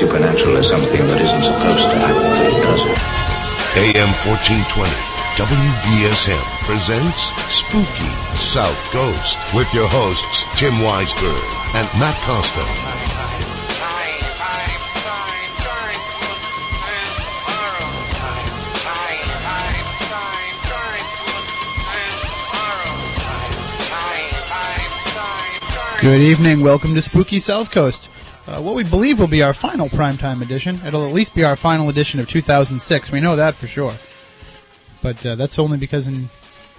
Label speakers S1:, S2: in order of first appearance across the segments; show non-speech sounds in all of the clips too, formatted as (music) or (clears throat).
S1: supernatural is something that isn't supposed to happen, but it does.
S2: AM 1420, WBSM presents Spooky South Coast with your hosts, Tim Weisberg and Matt Costa.
S3: Good evening. Welcome to Spooky South Coast. Uh, what we believe will be our final primetime edition. It'll at least be our final edition of 2006. We know that for sure. But uh, that's only because in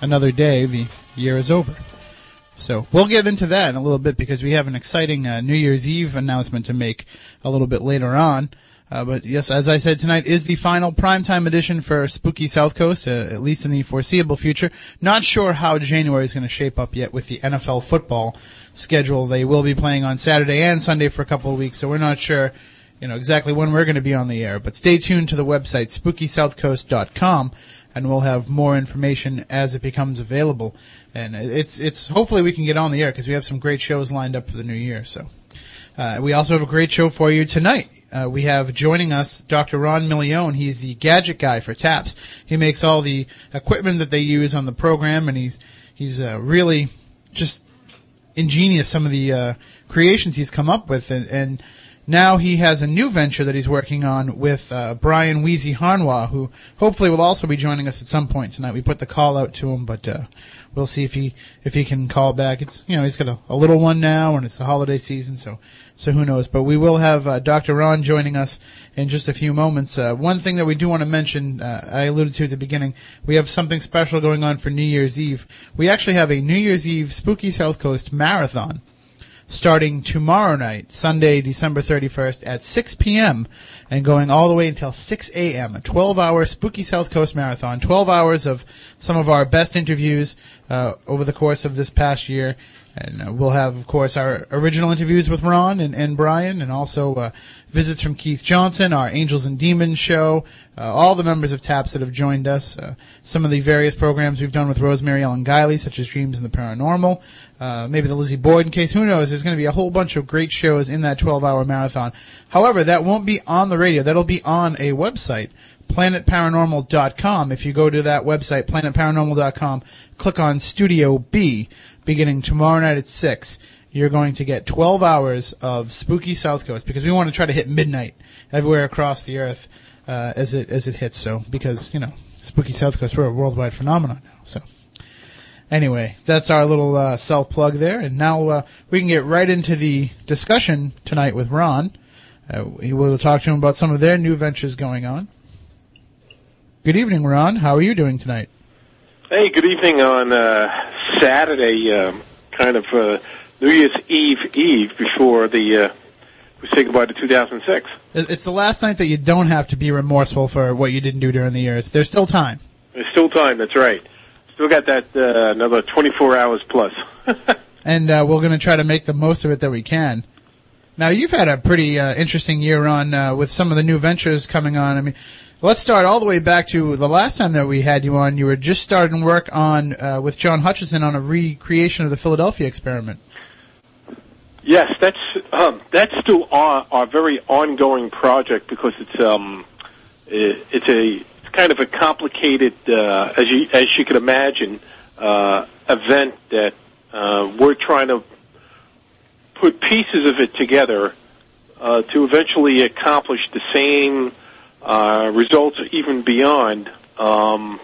S3: another day the year is over. So we'll get into that in a little bit because we have an exciting uh, New Year's Eve announcement to make a little bit later on. Uh, but yes, as I said, tonight is the final primetime edition for Spooky South Coast, uh, at least in the foreseeable future. Not sure how January is going to shape up yet with the NFL football schedule. They will be playing on Saturday and Sunday for a couple of weeks, so we're not sure, you know, exactly when we're going to be on the air. But stay tuned to the website spookysouthcoast.com, and we'll have more information as it becomes available. And it's it's hopefully we can get on the air because we have some great shows lined up for the new year. So. Uh, we also have a great show for you tonight. Uh, we have joining us Dr. Ron Milione. He's the gadget guy for TAPS. He makes all the equipment that they use on the program, and he's he's uh, really just ingenious. Some of the uh, creations he's come up with, and, and now he has a new venture that he's working on with uh, Brian Wheezy Harnois, who hopefully will also be joining us at some point tonight. We put the call out to him, but uh, we'll see if he if he can call back. It's you know he's got a, a little one now, and it's the holiday season, so so who knows? But we will have uh, Dr. Ron joining us in just a few moments. Uh, one thing that we do want to mention, uh, I alluded to at the beginning, we have something special going on for New Year's Eve. We actually have a New Year's Eve Spooky South Coast marathon starting tomorrow night, Sunday, December 31st at 6 p.m. and going all the way until 6 a.m. A 12-hour Spooky South Coast Marathon. 12 hours of some of our best interviews uh, over the course of this past year. And uh, we'll have, of course, our original interviews with Ron and, and Brian, and also uh, visits from Keith Johnson, our Angels and Demons show, uh, all the members of TAPS that have joined us, uh, some of the various programs we've done with Rosemary Ellen Guiley, such as Dreams in the Paranormal, uh, maybe the Lizzie Borden case, who knows? There's going to be a whole bunch of great shows in that 12-hour marathon. However, that won't be on the radio. That'll be on a website planetparanormal.com. If you go to that website, planetparanormal.com, click on Studio B, beginning tomorrow night at 6, you're going to get 12 hours of spooky South Coast because we want to try to hit midnight everywhere across the earth uh, as it as it hits. So because you know spooky South Coast, we're a worldwide phenomenon now. So anyway, that's our little uh, self plug there, and now uh, we can get right into the discussion tonight with Ron. Uh, we will talk to him about some of their new ventures going on. Good evening, Ron. How are you doing tonight?
S4: Hey, good evening on uh, Saturday, um, kind of uh, New Year's Eve Eve before the uh, we say goodbye to 2006.
S3: It's the last night that you don't have to be remorseful for what you didn't do during the year. It's, there's still time.
S4: There's still time. That's right. Still got that uh, another 24 hours plus. (laughs)
S3: and uh, we're going to try to make the most of it that we can. Now, you've had a pretty uh, interesting year on uh, with some of the new ventures coming on. I mean, let's start all the way back to the last time that we had you on. You were just starting work on uh, with John Hutchison on a recreation of the Philadelphia experiment.
S4: Yes, that's um, that's still our, our very ongoing project because it's um, it, it's a it's kind of a complicated, uh, as you as you can imagine, uh, event that uh, we're trying to put pieces of it together uh, to eventually accomplish the same uh, results, even beyond. Um,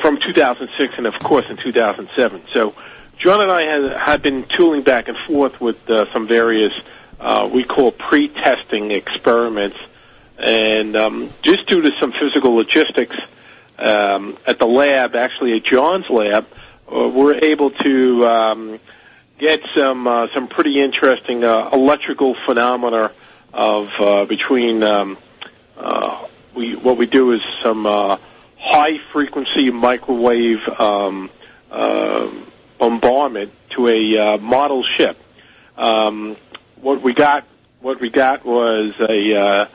S4: from 2006 and of course in 2007. So John and I had, been tooling back and forth with uh, some various uh, we call pre-testing experiments, and um, just due to some physical logistics um, at the lab, actually at John's lab, uh, we're able to um, get some uh, some pretty interesting uh, electrical phenomena of uh, between um, uh, we what we do is some uh, high frequency microwave um, uh, bombardment to a uh, model ship. Um, what we got, what we got was a uh,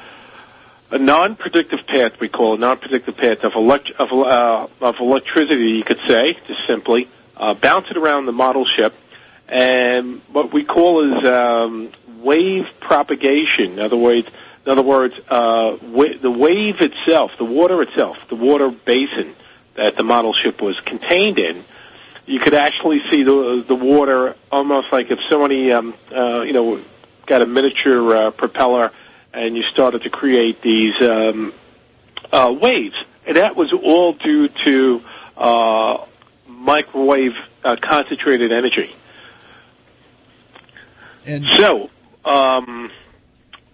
S4: a non-predictive path. We call a non-predictive path of, elect- of, uh, of electricity. You could say just simply uh, bounce it around the model ship, and what we call is um, wave propagation. In other words, in other words, uh, wa- the wave itself, the water itself, the water basin that the model ship was contained in, you could actually see the the water almost like if somebody, um, uh, you know, got a miniature uh, propeller and you started to create these um, uh, waves, and that was all due to uh, microwave uh, concentrated energy.
S3: And
S4: So, um,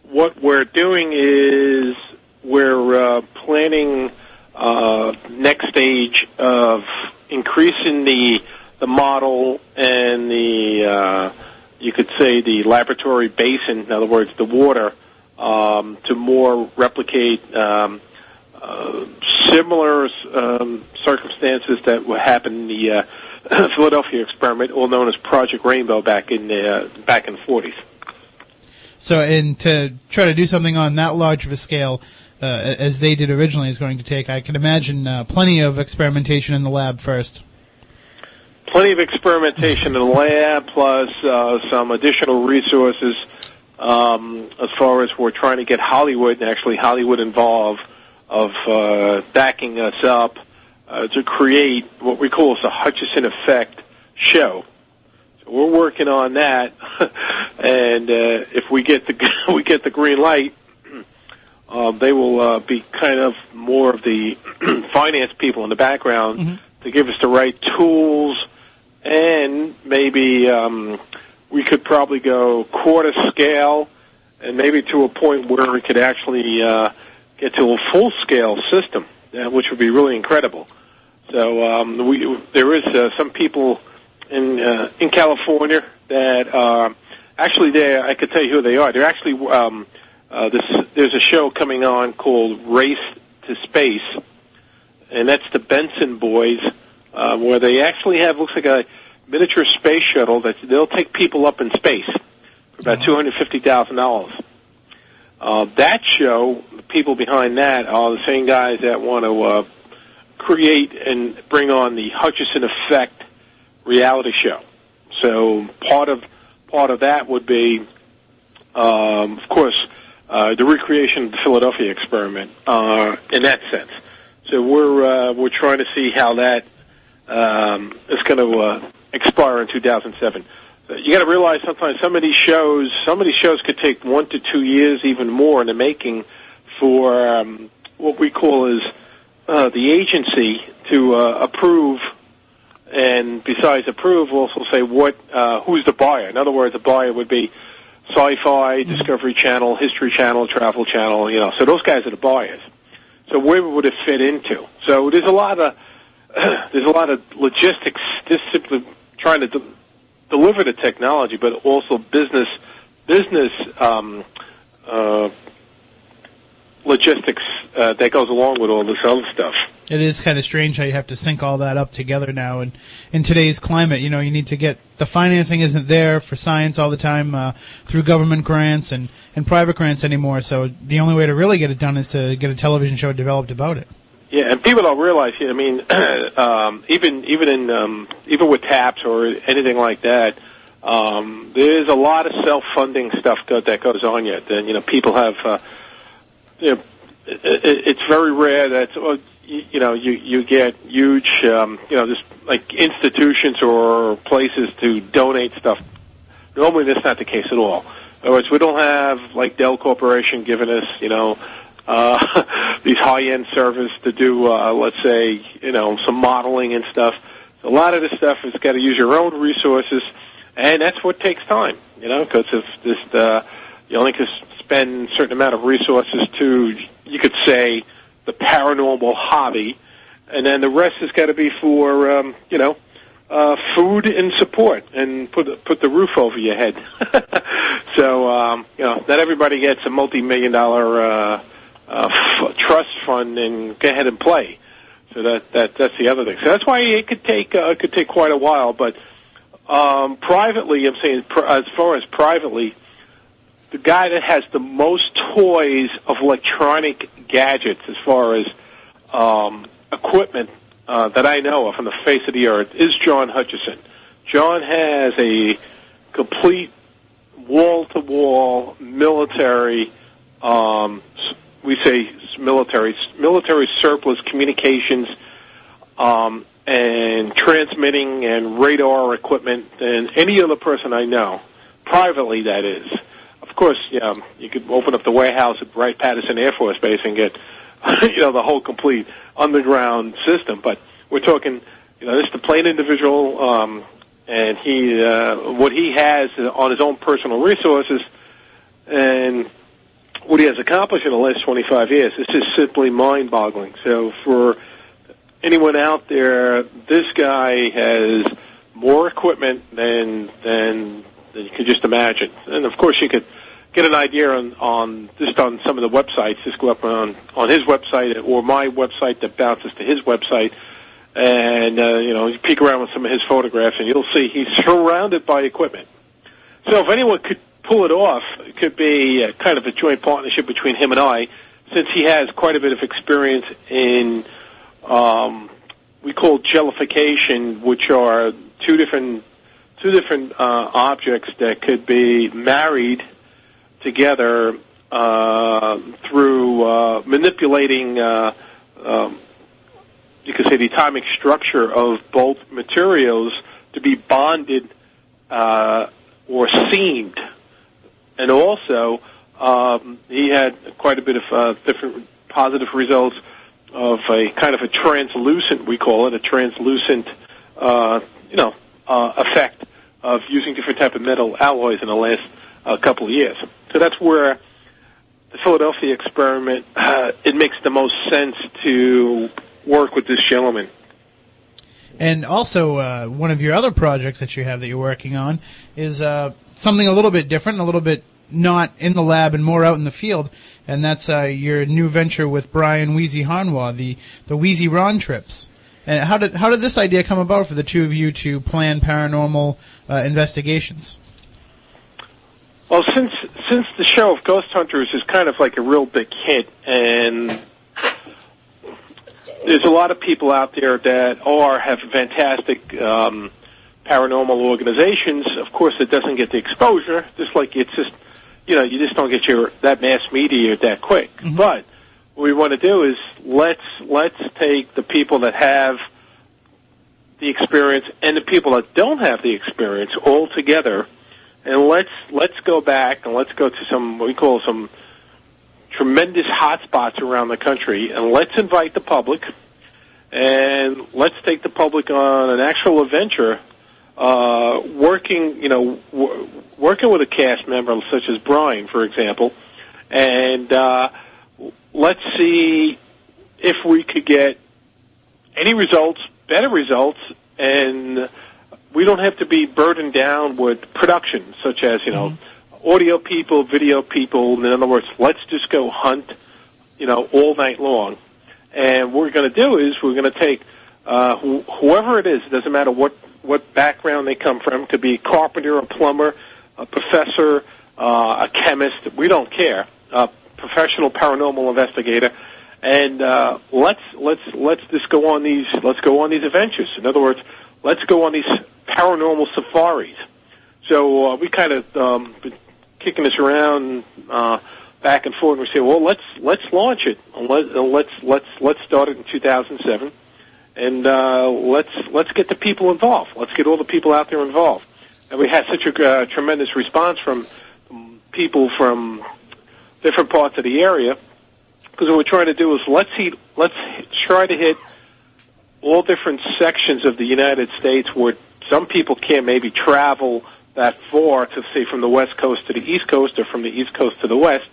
S4: what we're doing is we're uh, planning uh, next stage of increasing the the model and the uh, you could say the laboratory basin. In other words, the water um, to more replicate um, uh, similar um, circumstances that would happen in the uh, (coughs) Philadelphia experiment, all known as Project Rainbow, back in uh, back in the 40s.
S3: so, and to try to do something on that large of a scale, uh, as they did originally, is going to take, I can imagine, uh, plenty of experimentation in the lab first.
S4: plenty of experimentation in the lab, plus uh, some additional resources um, as far as we're trying to get Hollywood and actually Hollywood involved of uh, backing us up uh, to create what we call the Hutchison Effect show. So we're working on that, (laughs) and uh, if we get the (laughs) we get the green light, (clears throat) um, they will uh, be kind of more of the (clears throat) finance people in the background to give us the right tools, and maybe um, we could probably go quarter scale, and maybe to a point where we could actually uh, get to a full scale system, uh, which would be really incredible. So um, we, there is uh, some people in uh, in California that are actually there. I could tell you who they are. They're actually um, uh, this. There's a show coming on called Race to Space, and that's the Benson boys, uh, where they actually have looks like a miniature space shuttle that they'll take people up in space for about two hundred fifty thousand dollars. Uh, that show, the people behind that are the same guys that want to uh, create and bring on the Hutchison Effect reality show. So part of part of that would be, um, of course, uh, the recreation of the Philadelphia experiment uh, in that sense. So we're uh, we're trying to see how that um, is going to uh, expire in 2007. You got to realize sometimes some of these shows, some of these shows could take one to two years, even more, in the making for um, what we call is uh, the agency to uh, approve, and besides approve, also say what uh, who's the buyer. In other words, the buyer would be Sci-Fi, Discovery Channel, History Channel, Travel Channel. You know, so those guys are the buyers. So where would it fit into? So there's a lot of (clears throat) there's a lot of logistics, just simply trying to deliver the technology, but also business business um, uh, logistics uh, that goes along with all this other stuff.
S3: It is kind of strange how you have to sync all that up together now. And in today's climate, you know, you need to get the financing isn't there for science all the time uh, through government grants and, and private grants anymore. So the only way to really get it done is to get a television show developed about it.
S4: Yeah, and people don't realize. I mean, (clears throat) um, even even in um, even with TAPS or anything like that, um, there's a lot of self-funding stuff that goes on yet. And you know, people have. Uh, you know, it, it, it's very rare that uh, you, you know you you get huge um, you know just like institutions or places to donate stuff. Normally, that's not the case at all. In other words, we don't have like Dell Corporation giving us you know uh, (laughs) these high-end servers to do, uh, let's say, you know, some modeling and stuff. A lot of this stuff has got to use your own resources, and that's what takes time, you know, because if this, uh, you only can spend a certain amount of resources to, you could say, the paranormal hobby, and then the rest has got to be for, um, you know, uh, food and support, and put put the roof over your head. (laughs) so, um, you know, not everybody gets a multi-million dollar. Uh, uh, f- trust fund and go ahead and play. So that that that's the other thing. So that's why it could take uh, it could take quite a while. But um, privately, I'm saying pr- as far as privately, the guy that has the most toys of electronic gadgets as far as um, equipment uh, that I know of on the face of the earth is John Hutchison. John has a complete wall-to-wall military, um, we say military, military surplus communications um, and transmitting and radar equipment than any other person I know, privately that is. Of course, yeah, you could open up the warehouse at Wright Patterson Air Force Base and get, (laughs) you know, the whole complete underground system. But we're talking, you know, this is the plain individual, um, and he, uh, what he has on his own personal resources, and what he has accomplished in the last 25 years, is simply mind-boggling. So for anyone out there, this guy has more equipment than than, than you could just imagine. And of course, you could get an idea on, on just on some of the websites. Just go up on on his website or my website that bounces to his website, and uh, you know you peek around with some of his photographs, and you'll see he's (laughs) surrounded by equipment. So if anyone could pull it off, could be uh, kind of a joint partnership between him and I, since he has quite a bit of experience in um, we call jellification, which are two different two different uh, objects that could be married together uh, through uh, manipulating. Uh, um, you could say the atomic structure of both materials to be bonded uh, or seamed, and also um, he had quite a bit of uh, different positive results of a kind of a translucent, we call it a translucent, uh, you know, uh, effect of using different type of metal alloys in the last uh, couple of years. So that's where the Philadelphia experiment, uh, it makes the most sense to work with this gentleman.
S3: And also, uh, one of your other projects that you have that you're working on is uh, something a little bit different, a little bit not in the lab and more out in the field, and that's uh, your new venture with Brian Wheezy Harnois, the the Wheezy Ron trips. And how did how did this idea come about for the two of you to plan paranormal uh, investigations?
S4: Well, since since the show of Ghost Hunters is kind of like a real big hit, and there's a lot of people out there that are have fantastic um, paranormal organizations. Of course, it doesn't get the exposure, just like it's just you know you just don't get your that mass media that quick. Mm-hmm. But what we want to do is let's let's take the people that have the experience and the people that don't have the experience all together and let's let's go back and let's go to some what we call some tremendous hotspots around the country, and let's invite the public, and let's take the public on an actual adventure, uh, working you know w- working with a cast member such as Brian, for example, and uh, let's see if we could get any results, better results, and we don't have to be burdened down with production, such as you know, audio people, video people. In other words, let's just go hunt, you know, all night long. And what we're going to do is we're going to take uh, wh- whoever it is. It doesn't matter what what background they come from. Could be a carpenter, a plumber, a professor, uh, a chemist. We don't care. A professional paranormal investigator. And uh, let's let's let's just go on these let's go on these adventures. In other words, let's go on these paranormal safaris. So uh, we kind of um, been kicking this around uh, back and forth. And we say, well, let's let's launch it. Let, and let's let's let's start it in 2007, and uh, let's let's get the people involved. Let's get all the people out there involved. And we had such a uh, tremendous response from people from different parts of the area because what we're trying to do is let's hit, let's try to hit all different sections of the United States where some people can't maybe travel that far to say from the west coast to the east coast or from the east coast to the west.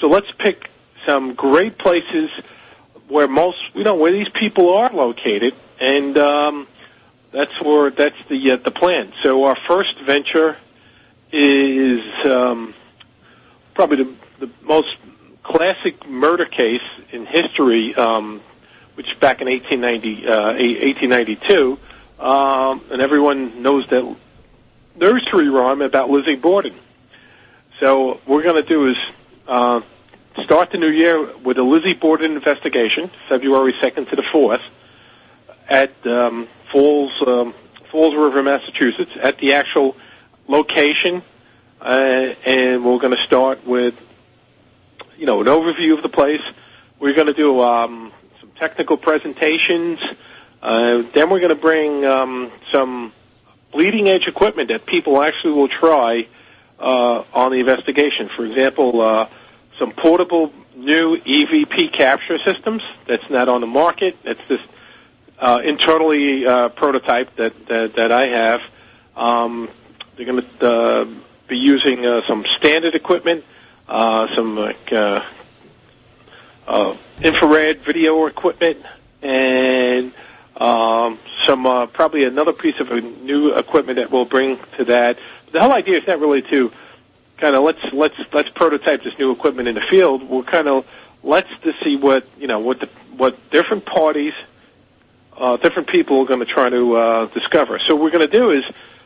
S4: So let's pick some great places where most you know where these people are located, and um, that's where that's the uh, the plan. So our first venture is um, probably the, the most classic murder case in history, um, which back in 1890, uh, 1892, um, and everyone knows that nursery rhyme about Lizzie Borden. So what we're going to do is uh, start the new year with a Lizzie Borden investigation, February 2nd to the 4th, at um, Falls um, Falls River, Massachusetts, at the actual location, uh, and we're going to start with you know an overview of the place. We're going to do um, some technical presentations. Uh, then we're going to bring um, some bleeding edge equipment that people actually will try uh, on the investigation. For example, uh, some portable new EVP capture systems that's not on the market. That's just uh, internally uh, prototype that, that that I have. Um, they're going to uh, be using uh, some standard equipment, uh, some like, uh, uh, infrared video equipment, and um, some uh, probably another piece of new equipment that we'll bring to that. The whole idea is not really to kind of let's let's let's prototype this new equipment in the field. We're kind of let's to see what you know what the what different parties, uh, different people are going to try to uh, discover. So what we're going to do is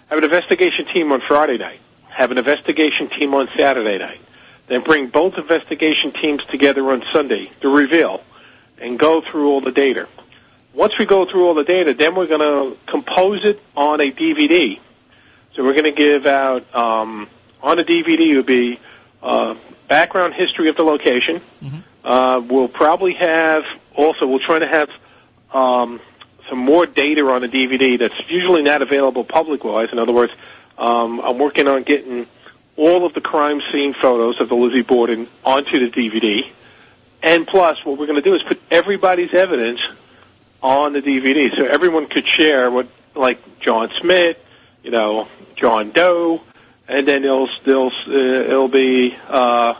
S4: have an investigation team on Friday night, have an investigation team on Saturday night, then bring both investigation teams together on Sunday to reveal and go through all the data. Once we go through all the data, then we're going to compose it on a DVD. So we're going to give out um, on a DVD would be uh, background history of the location. Uh, we'll probably have also we'll try to have um, some more data on the DVD that's usually not available public wise. In other words, um, I'm working on getting all of the crime scene photos of the Lizzie Borden onto the DVD. And plus, what we're going to do is put everybody's evidence on the DVD, so everyone could share what, like John Smith, you know, John Doe, and then it'll it'll uh, it'll be uh,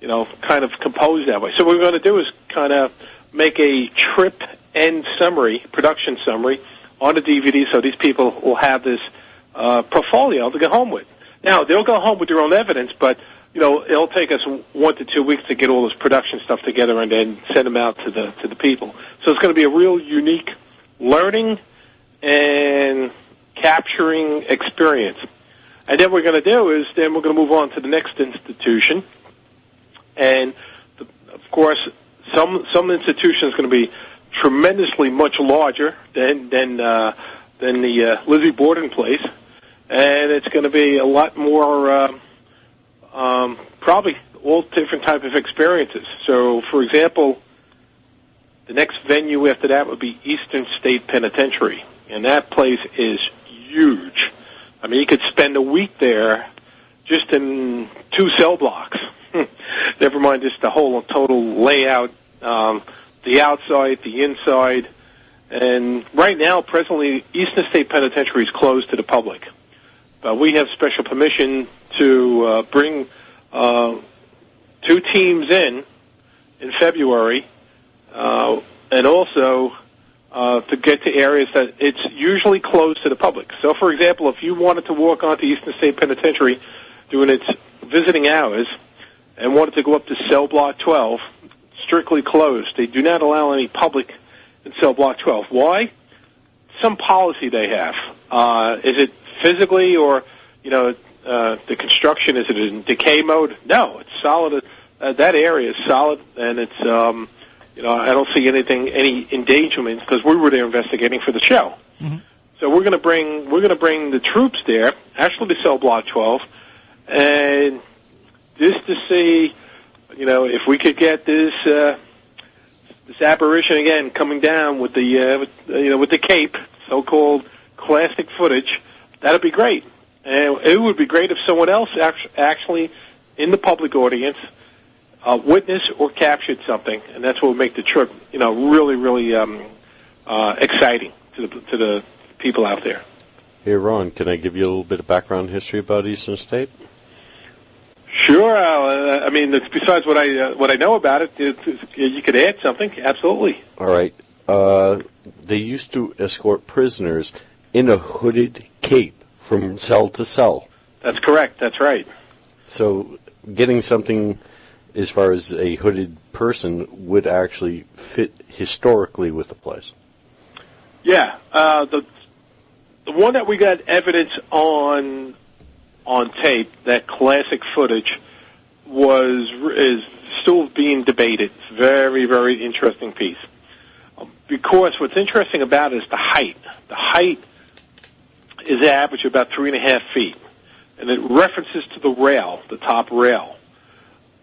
S4: you know kind of composed that way. So what we're going to do is kind of make a trip end summary, production summary on the DVD, so these people will have this uh, portfolio to go home with. Now they'll go home with their own evidence, but you know it'll take us one to two weeks to get all this production stuff together and then send them out to the to the people. So it's going to be a real unique learning and capturing experience. And then we're going to do is then we're going to move on to the next institution. And the, of course, some some institution is going to be tremendously much larger than than uh, than the uh, Lizzie Borden place, and it's going to be a lot more uh, um, probably all different type of experiences. So, for example, the next venue after that would be Eastern State Penitentiary, and that place is huge. I mean, you could spend a week there just in two cell blocks. (laughs) Never mind just the whole total layout, um, the outside, the inside. And right now, presently, Eastern State Penitentiary is closed to the public. But we have special permission to uh, bring uh, two teams in in February, uh, and also uh, to get to areas that it's usually closed to the public. So, for example, if you wanted to walk onto Eastern State Penitentiary during its visiting hours and wanted to go up to cell block 12, strictly closed. They do not allow any public in cell block 12. Why? Some policy they have. Uh, is it physically or, you know, uh, the construction, is it in decay mode? No, it's solid. Uh, that area is solid and it's, um, you know, I don't see anything, any endangerment because we were there investigating for the show. So we're going to bring we're going to bring the troops there, actually to cell block 12, and just to see, you know, if we could get this uh, this apparition again coming down with the uh, with, uh, you know with the cape, so-called classic footage, that'd be great. And it would be great if someone else actually in the public audience uh, witnessed or captured something, and that's what would make the trip, you know, really, really um, uh, exciting to the to the people out there.
S5: Hey, Ron, can I give you a little bit of background history about Eastern State?
S4: Sure. Uh, I mean, besides what I uh, what I know about it, it, it, you could add something. Absolutely.
S5: All right. Uh, they used to escort prisoners in a hooded cape from cell to cell.
S4: That's correct. That's right.
S5: So getting something as far as a hooded person would actually fit historically with the place.
S4: Yeah. Uh, the the one that we got evidence on on tape, that classic footage, was is still being debated. It's a very very interesting piece because what's interesting about it is the height. The height is average about three and a half feet, and it references to the rail, the top rail,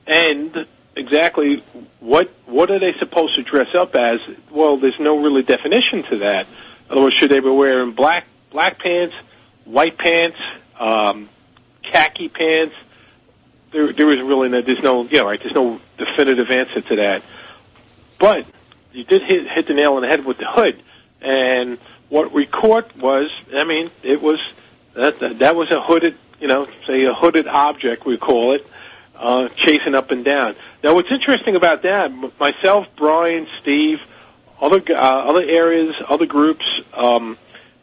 S4: and exactly what what are they supposed to dress up as? Well, there's no really definition to that. In other words, should they be wearing black black pants, white pants, um, khaki pants? There, there is really no, there's no, know, right, there's no definitive answer to that. But you did hit, hit the nail on the head with the hood. And what we caught was, I mean, it was, that, that, that was a hooded, you know, say a hooded object, we call it, uh, chasing up and down. Now what's interesting about that, myself, Brian, Steve, other, uh, other areas, other groups, um,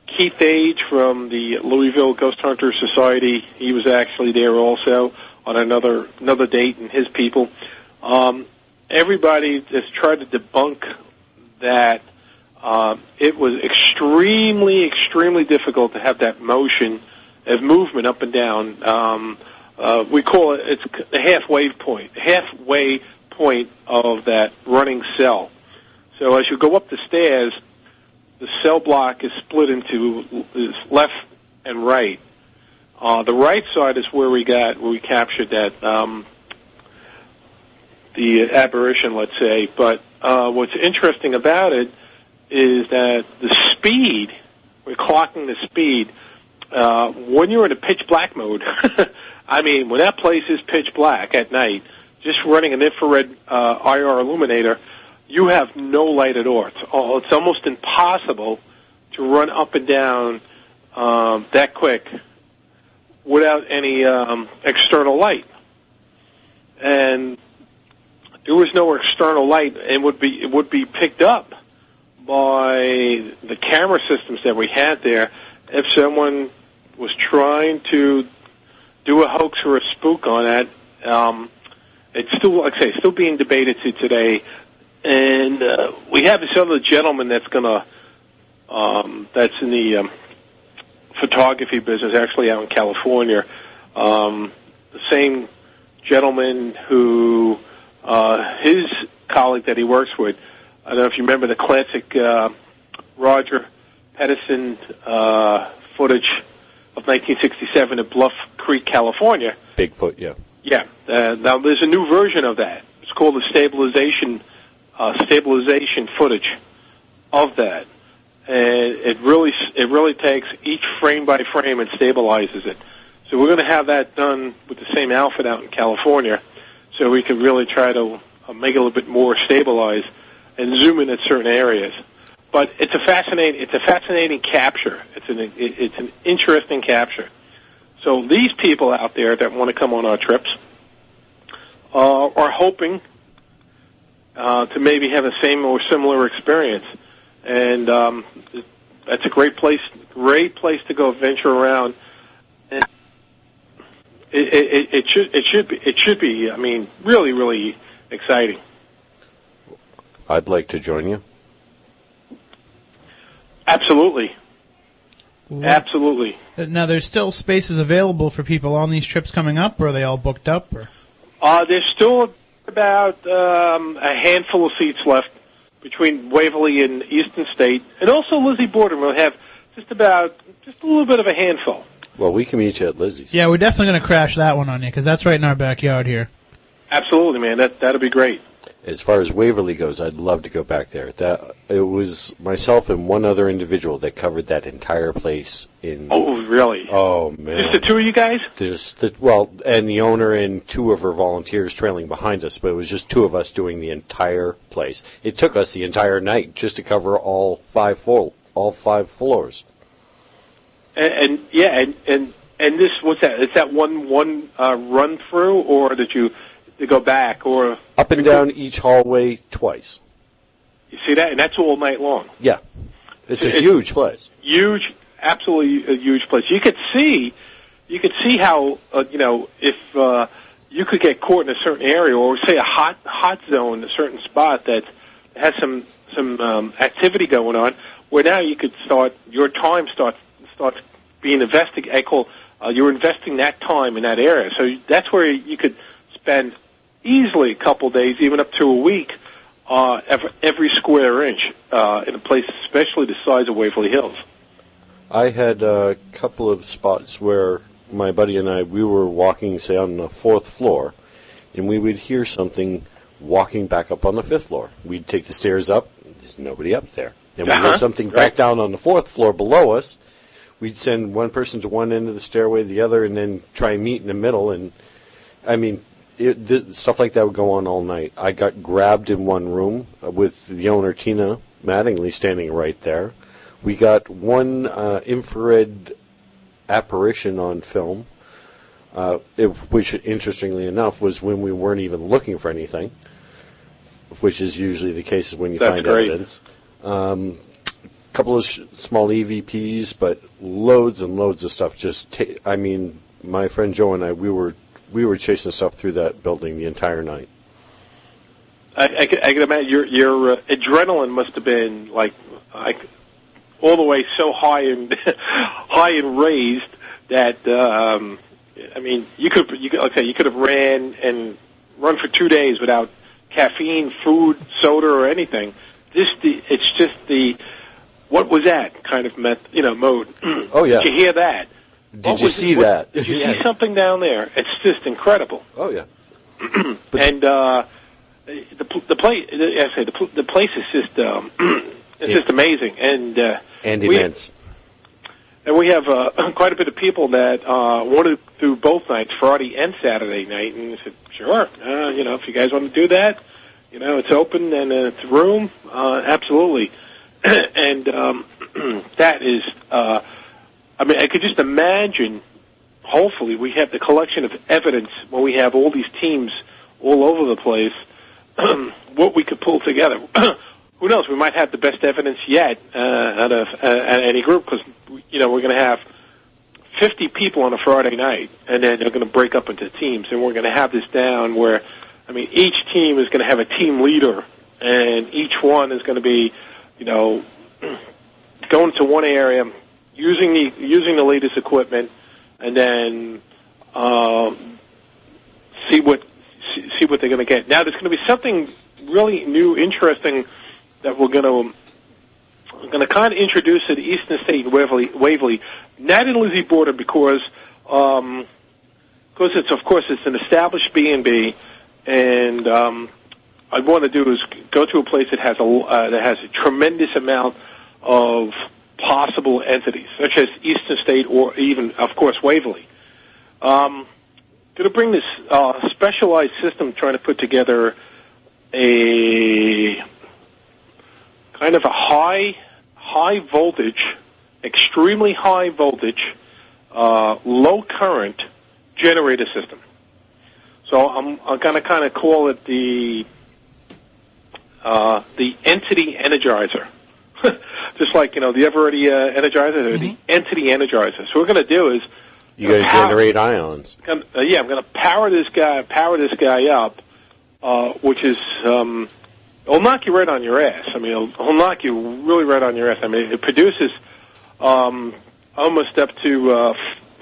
S4: Keith Age from the Louisville Ghost Hunter Society, he was actually there also on another, another date and his people. Um, everybody has tried to debunk that um, it was extremely, extremely difficult to have that motion of movement up and down. Um, uh, we call it it's the halfway point, halfway point of that running cell. So as you go up the stairs, the cell block is split into is left and right. Uh, the right side is where we got where we captured that um, the apparition, let's say. But uh, what's interesting about it is that the speed, we're clocking the speed, uh, when you're in a pitch black mode, (laughs) I mean, when that place is pitch black at night, just running an infrared uh, IR illuminator, you have no light at all. It's, all, it's almost impossible to run up and down um, that quick without any um, external light. And there was no external light and would be it would be picked up by the camera systems that we had there if someone was trying to do a hoax or a spook on that. Um, it's still, like I say, still being debated to today. And uh, we have this other gentleman that's to, um, that's in the um, photography business, actually out in California. Um, the same gentleman who uh, his colleague that he works with. I don't know if you remember the classic uh, Roger Patterson uh, footage of 1967 at Bluff Creek, California.
S5: Bigfoot, yeah.
S4: Yeah. Uh, now there's a new version of that. It's called the stabilization uh, stabilization footage of that, and it really it really takes each frame by frame and stabilizes it. So we're going to have that done with the same outfit out in California so we can really try to uh, make it a little bit more stabilized and zoom in at certain areas. But it's a fascinating, it's a fascinating capture. It's an, it's an interesting capture. So these people out there that want to come on our trips uh, are hoping uh, to maybe have the same or similar experience, and um, that's a great place, great place to go venture around. And it, it, it should it should be it should be I mean really really exciting.
S5: I'd like to join you.
S4: Absolutely, absolutely.
S3: Now, there's still spaces available for people on these trips coming up, or are they all booked up? Or
S4: Uh, there's still about um, a handful of seats left between Waverly and Eastern State, and also Lizzie Borden will have just about just a little bit of a handful.
S5: Well, we can meet you at Lizzie's.
S3: yeah, we're definitely going to crash that one on you because that's right in our backyard here.
S4: Absolutely, man. That that'll be great.
S5: As far as Waverly goes, I'd love to go back there. That it was myself and one other individual that covered that entire place in.
S4: Oh, really?
S5: Oh, man!
S4: Just the two of you guys?
S5: There's the well, and the owner and two of her volunteers trailing behind us, but it was just two of us doing the entire place. It took us the entire night just to cover all five full, all five floors.
S4: And, and yeah, and and and this what's that? Is that one one uh, run through, or did you go back, or
S5: Up and down each hallway twice.
S4: you see that? And that's all night long.
S5: Yeah, it's a
S4: It-
S5: huge place.
S4: Huge, absolutely a huge place. You could see, you could see how uh, you know if uh, you could get caught in a certain area, or say a hot hot zone, a certain spot that has some some um, activity going on, where now you could start your time starts starts being invested. I call uh, you're investing that time in that area, so that's where you could spend easily a couple days, even up to a week, uh, every, every square inch uh, in a place, especially the size of Waverly Hills.
S5: I had a couple of spots where my buddy and I we were walking, say, on the fourth floor, and we would hear something walking back up on the fifth floor. We'd take the stairs up. There's nobody up there. And we
S4: Uh-huh,
S5: hear something
S4: right.
S5: back down on the fourth floor below us. We'd send one person to one end of the stairway, the other, and then try and meet in the middle. And I mean, it, th- stuff like that would go on all night. I got grabbed in one room uh, with the owner Tina Mattingly standing right there. We got one uh, infrared apparition on film, uh, it, which, interestingly enough, was when we weren't even looking for anything, which is usually the case when you
S4: That's
S5: find
S4: great.
S5: evidence. Um, couple of sh- small EVPs, but loads and loads of stuff. Just, ta- I mean, my friend Joe and I, we were we were chasing stuff through that building the entire night.
S4: I, I, can, I can imagine your your uh, adrenaline must have been like like all the way so high and (laughs) high and raised that um, I mean you could you could okay you could have ran and run for two days without caffeine, food, soda, or anything. This the it's just the what was that kind of met you know mode.
S5: Oh, yeah. (clears throat)
S4: Did you hear that?
S5: Did
S4: What
S5: you
S4: was-
S5: see
S4: what-
S5: that?
S4: Did you
S5: Yeah.
S4: see something down there? It's just incredible
S5: Oh yeah. (clears throat)
S4: and uh, the pl- the place, I say the pl- the place is just um, (clears throat) it's just amazing, and uh,
S5: And
S4: we,
S5: immense.
S4: and we have uh, (clears throat) quite a bit of people that uh, wanted to do both nights, Friday and Saturday night, and we said, sure, uh, you know, if you guys want to do that, you know, it's open and uh, it's room, uh, absolutely, and um, that is, uh, I mean, I could just imagine. Hopefully, we have the collection of evidence when we have all these teams all over the place. (clears throat) what we could pull together. (clears throat) Who knows? We might have the best evidence yet uh, out of uh, at any group because you know we're going to have 50 people on a Friday night, and then they're going to break up into teams, and we're going to have this down where, I mean, each team is going to have a team leader, and each one is going to be, you know, (clears throat) going to one area, using the using the latest equipment, and then um, see what see, what they're going to get. Now, there's going to be something really new, interesting that we're going to I'm going to kind of introduce to Eastern State and Waverly, Waverly not in Lizzie Borden because um, because it's of course it's an established B and B, and um, I want to do is go to a place that has a uh, that has a tremendous amount of possible entities, such as Eastern State or even of course Waverly. Um, going to bring this uh, specialized system, trying to put together a kind of a high high voltage, extremely high voltage, uh, low current generator system. So I'm, I'm going to kind of call it the uh, the entity energizer. (laughs) Just like you know the Eveready uh, energizer, or the entity energizer. So what we're going to do is
S5: You got to generate ions.
S4: I'm, uh, yeah, I'm going to power this guy, power this guy up, uh, which is, um, it'll knock you right on your ass. I mean, it'll, it'll knock you really right on your ass. I mean, it produces, um, almost up to, uh, f-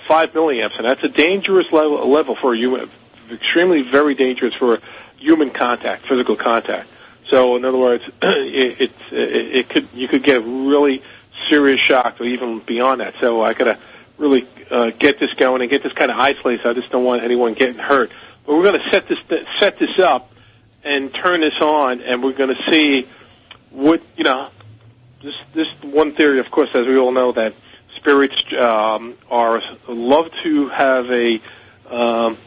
S4: five milliamps, and that's a dangerous level, level for a human, extremely very dangerous for human contact, physical contact. So, in other words, (clears throat) it, it, it could, you could get really serious shock or even beyond that. So I gotta really uh, get this going and get this kind of isolated. So I just don't want anyone getting hurt. But we're to set this set this up and turn this on, and we're to see what you know. This this one theory, of course, as we all know, that spirits um, are love to have a um,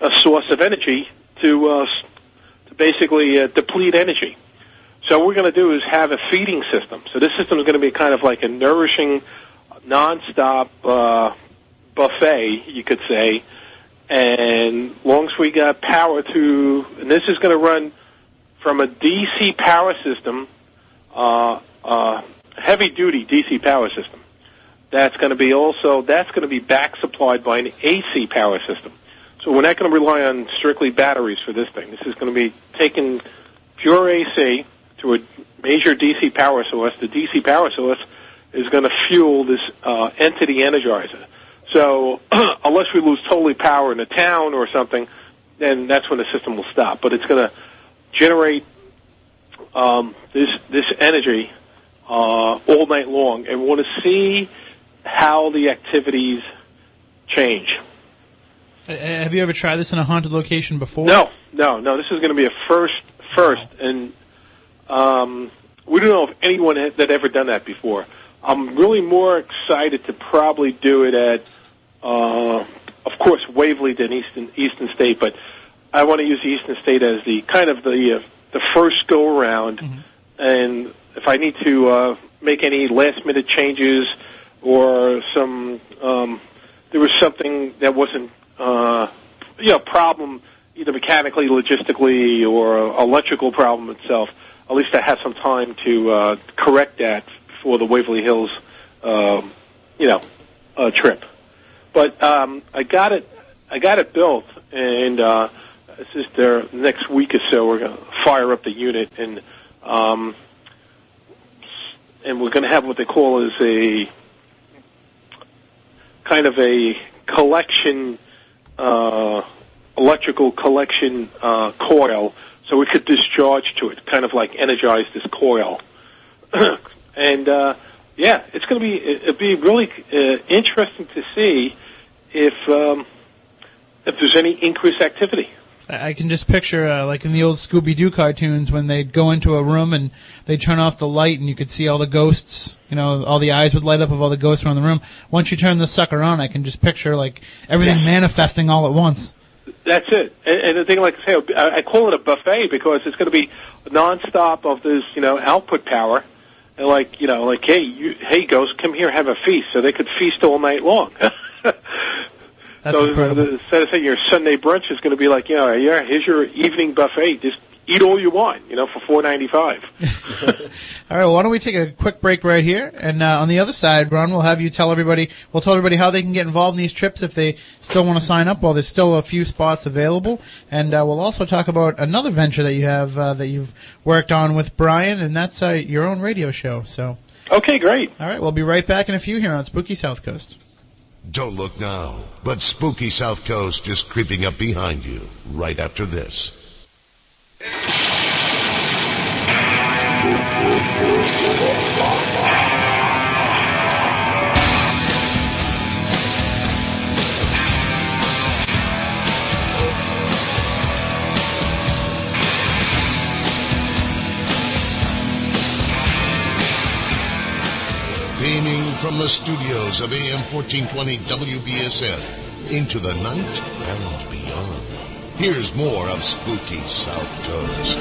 S4: a source of energy to uh, basically uh, deplete energy. So what we're going to do is have a feeding system. So this system is going to be kind of like a nourishing, nonstop uh, buffet, you could say. And long as we got power to, and this is going to run from a DC power system, uh, uh, heavy duty DC power system. That's going to be also that's going to be back supplied by an AC power system. So we're not going to rely on strictly batteries for this thing. This is going to be taking pure AC to a major DC power source. The DC power source is going to fuel this uh, entity energizer. So (clears throat) unless we lose totally power in a town or something, then that's when the system will stop. But it's going to generate um, this this energy uh, all night long, and we want to see how the activities change.
S3: Uh, have you ever tried this in a haunted location before?
S4: No, no, no. This is going to be a first, first, and um, we don't know if anyone had, that ever done that before. I'm really more excited to probably do it at, uh, of course, Waverly than Eastern Eastern State, but I want to use Eastern State as the kind of the uh, the first go around,
S3: Mm-hmm.
S4: and if I need to uh, make any last minute changes or some um, there was something that wasn't uh, you know problem either mechanically, logistically, or electrical problem itself. At least I have some time to uh, correct that for the Waverly Hills, um, you know, uh, trip. But um, I got it. I got it built, and uh, it's just there next week or so. We're going to fire up the unit, and um, and we're going to have what they call is a kind of a collection, uh, electrical collection uh, coil, so we could discharge to it, kind of like energize this coil. (clears throat) and uh, yeah, it's going to be it'll be really uh, interesting to see if um, if there's any increased activity.
S3: I can just picture, uh, like in the old Scooby Doo cartoons, when they'd go into a room and they'd turn off the light and you could see all the ghosts, you know, all the eyes would light up of all the ghosts around the room. Once you turn the sucker on, I can just picture, like, everything
S4: Yes.
S3: manifesting all at once.
S4: That's it. And, and the thing, like I say, I, I call it a buffet because it's going to be nonstop of this, you know, output power. And like, you know, like, hey, you, hey, ghost, come here, have a feast. So they could feast all night long. (laughs)
S3: That's
S4: so
S3: incredible.
S4: the- instead of saying your Sunday brunch is going to be like, you know, yeah, here's your evening buffet. Just eat all you want, you know, for four ninety five. (laughs)
S3: All right, well, why don't we take a quick break right here, and uh, on the other side, Ron, we'll have you tell everybody. We'll tell everybody how they can get involved in these trips if they still want to sign up. Well, there's still a few spots available, and uh, we'll also talk about another venture that you have uh, that you've worked on with Brian, and that's uh, your own radio show. So,
S4: Okay, great.
S3: all right, we'll be right back in a few here on Spooky South Coast.
S2: Don't look now, but spooky South Coast is creeping up behind you right after this. From the studios of AM 1420 WBSM into the night and beyond. Here's more of Spooky South Coast.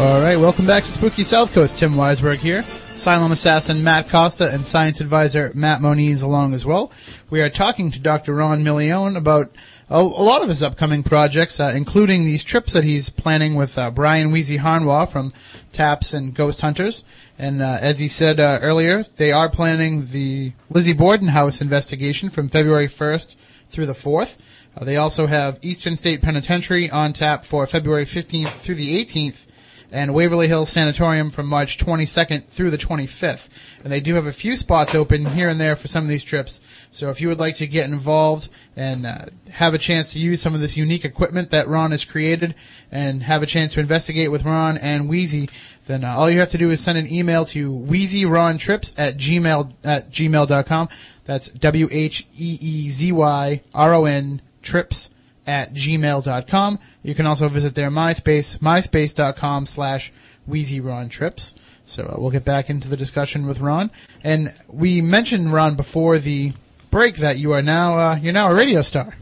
S3: All right, welcome back to Spooky South Coast. Tim Weisberg here. Silent assassin Matt Costa and science advisor Matt Moniz along as well. We are talking to Dr. Ron Milione about a, lot of his upcoming projects, uh, including these trips that he's planning with uh, Brian Wheezy Harnois from Taps and Ghost Hunters. And uh, as he said uh, earlier, they are planning the Lizzie Borden House investigation from February 1st through the 4th. Uh, they also have Eastern State Penitentiary on tap for February 15th through the 18th and Waverly Hills Sanatorium from March 22nd through the 25th. And they do have a few spots open here and there for some of these trips. So if you would like to get involved and uh, have a chance to use some of this unique equipment that Ron has created and have a chance to investigate with Ron and Wheezy, then uh, all you have to do is send an email to wheezyrontrips at gmail at gmail.com. That's W H E E Z Y R O N trips at gmail.com. You can also visit their MySpace, myspace.com slash wheezyrontrips. So uh, we'll get back into the discussion with Ron. And we mentioned, Ron, before the break that you are now, uh, you're now a radio star.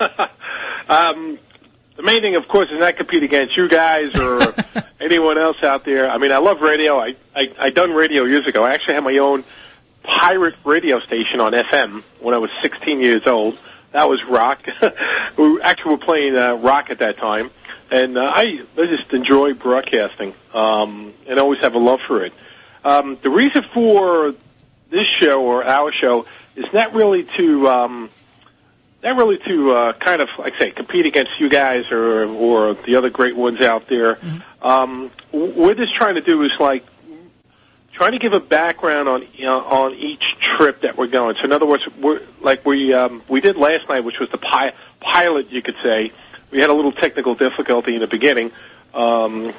S3: (laughs)
S4: Um, the main thing, of course, is not compete against you guys or (laughs) anyone else out there. I mean, I love radio. I, I I done radio years ago. I actually had my own pirate radio station on FM when I was 16 years old. That was rock. (laughs) we actually were playing uh, rock at that time, and uh, I I just enjoy broadcasting um, and always have a love for it. Um, the reason for this show or our show is not really to um, not really to uh, kind of like I say compete against you guys or or the other great ones out there. Um, w- we're just trying to do is like trying to give a background on you know, on each trip that we're going. So in other words, we're like we um, we did last night, which was the pi- pilot, you could say. We had a little technical difficulty in the beginning um,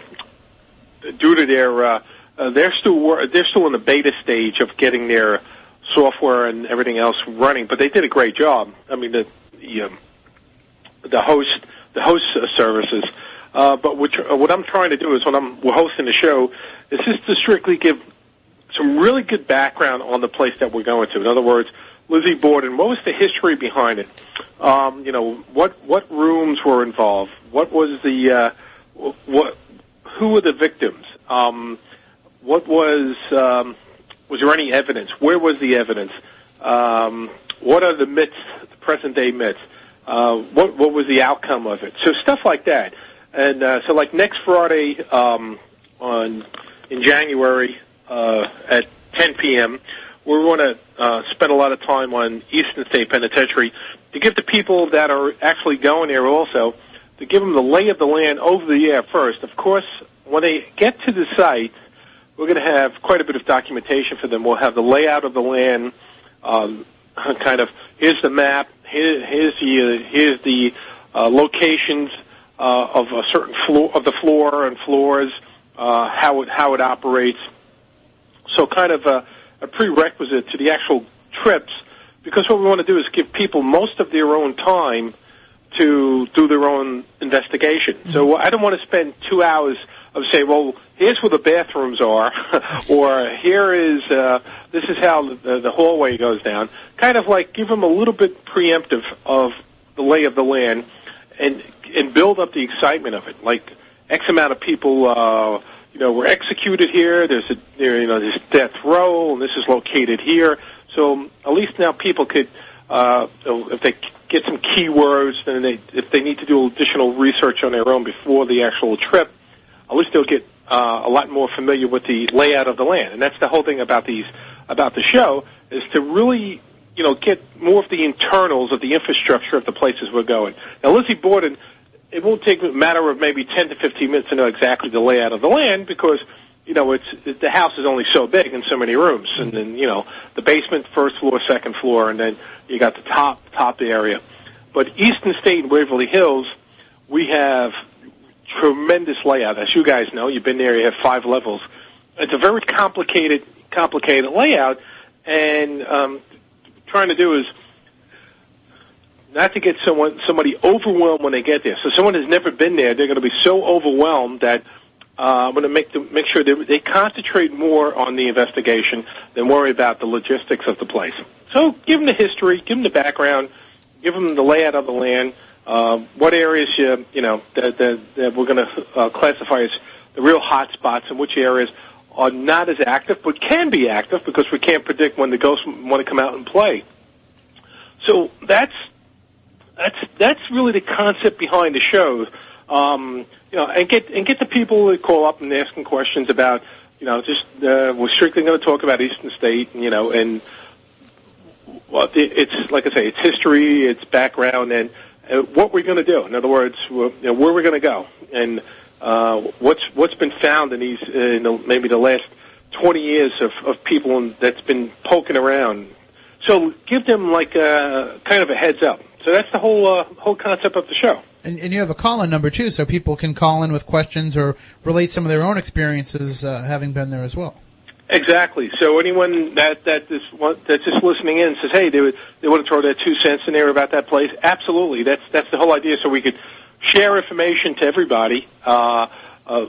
S4: due to their uh, uh, they're still they're still in the beta stage of getting their software and everything else running, but they did a great job. I mean the the, um, the host the host services. Uh, but what, uh, what I'm trying to do is when I'm we're hosting the show is just to strictly give some really good background on the place that we're going to. In other words, Lizzie Borden, what was the history behind it? Um, you know, what what rooms were involved? What was the uh, what? Who were the victims? Um, what was um, was there any evidence? Where was the evidence? Um, what are the myths, the present day myths? Uh, what what was the outcome of it? So stuff like that. And uh, so, like next Friday um, on in January uh, at 10 p.m., We want to uh, spend a lot of time on Eastern State Penitentiary to give the people that are actually going there also to give them the lay of the land over the air first. Of course, when they get to the site, we're going to have quite a bit of documentation for them. We'll have the layout of the land, um, (laughs) kind of here's the map, here, here's the uh, here's the uh, locations uh, of a certain floor of the floor and floors, uh, how it how it operates. So kind of a, a prerequisite to the actual trips, because what we want to do is give people most of their own time to do their own investigation. So I don't want to spend two hours of say, well, here's where the bathrooms are, (laughs) or here is uh, this is how the, the hallway goes down. Kind of like give them a little bit preemptive of the lay of the land, and and build up the excitement of it. Like X amount of people, uh, you know, were executed here. There's a there, you know there's death row, and this is located here. So at least now people could, uh, if they get some keywords, then they if they need to do additional research on their own before the actual trip, at least they'll get uh, a lot more familiar with the layout of the land. And that's the whole thing about these about the show is to really you know get more of the internals of the infrastructure of the places we're going. Now Lizzie Borden, it won't take a matter of maybe 10 to 15 minutes to know exactly the layout of the land because you know it's the house is only so big and so many rooms. And then you know the basement first floor second floor and then you got the top top area. But eastern state and waverly hills we have tremendous layout. As you guys know you've been there you have five levels. It's a very complicated complicated layout. And um trying to do is not to get someone somebody overwhelmed when they get there. So someone has never been there, they're going to be so overwhelmed that uh, I'm going to make them, make sure they, they concentrate more on the investigation than worry about the logistics of the place. So give them the history, give them the background, give them the layout of the land, uh, what areas you you know that, that, that we're going to uh, classify as the real hot spots, and which areas are not as active but can be active because we can't predict when the ghosts want to come out and play. So that's that's that's really the concept behind the show. Um, you know, and get and get the people that call up and asking questions about, you know, just uh, we're strictly going to talk about Eastern State, and, you know, and well, it's like I say, it's history, it's background, and uh, what we're going to do. In other words, you know, where we're going to go, and uh, what's what's been found in these uh, in the, maybe the last 20 years of, of people that's been poking around. So give them like a kind of a heads up. So that's the whole uh, whole concept of the show.
S3: And, and you have a call-in number too, so people can call in with questions or relate some of their own experiences uh, having been there as well.
S4: Exactly. So anyone that that is that's just listening in says, "Hey, they would, they want to throw that two cents in there about that place." Absolutely. That's that's the whole idea. So we could share information to everybody, uh, uh,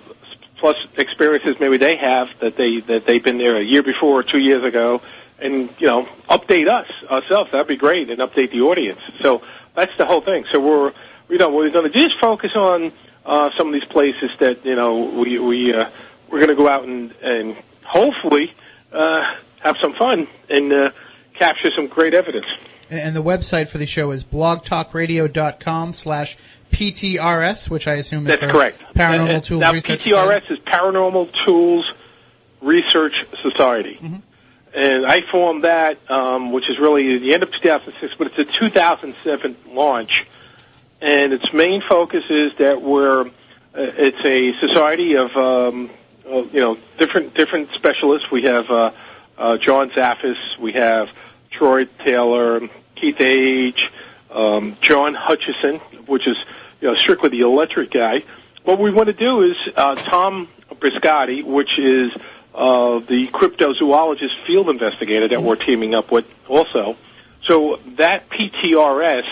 S4: plus experiences maybe they have that they that they've been there a year before or two years ago, and you know update us ourselves. That'd be great, and update the audience. So that's the whole thing. So we're you know we're going to just focus on uh, some of these places that you know we we uh, we're going to go out and and hopefully uh, have some fun and uh, capture some great evidence.
S3: And the website for the show is blogtalkradio.com slash PTRS, which I assume is
S4: That's correct.
S3: Paranormal
S4: And-
S3: Tools
S4: now,
S3: Research
S4: PTRS
S3: Society.
S4: is Paranormal Tools Research Society.
S3: Mm-hmm.
S4: And I formed that, um, which is really the end of 2006, but it's a 2007 launch. And its main focus is that we're, uh, it's a society of, um, uh, you know, different different specialists. We have uh, uh, John Zaffis, we have Troy Taylor, Keith Age, um, John Hutchison, which is you know strictly the electric guy. What we want to do is uh, Tom Biscardi, which is uh, the cryptozoologist field investigator that we're teaming up with also. So that PTRS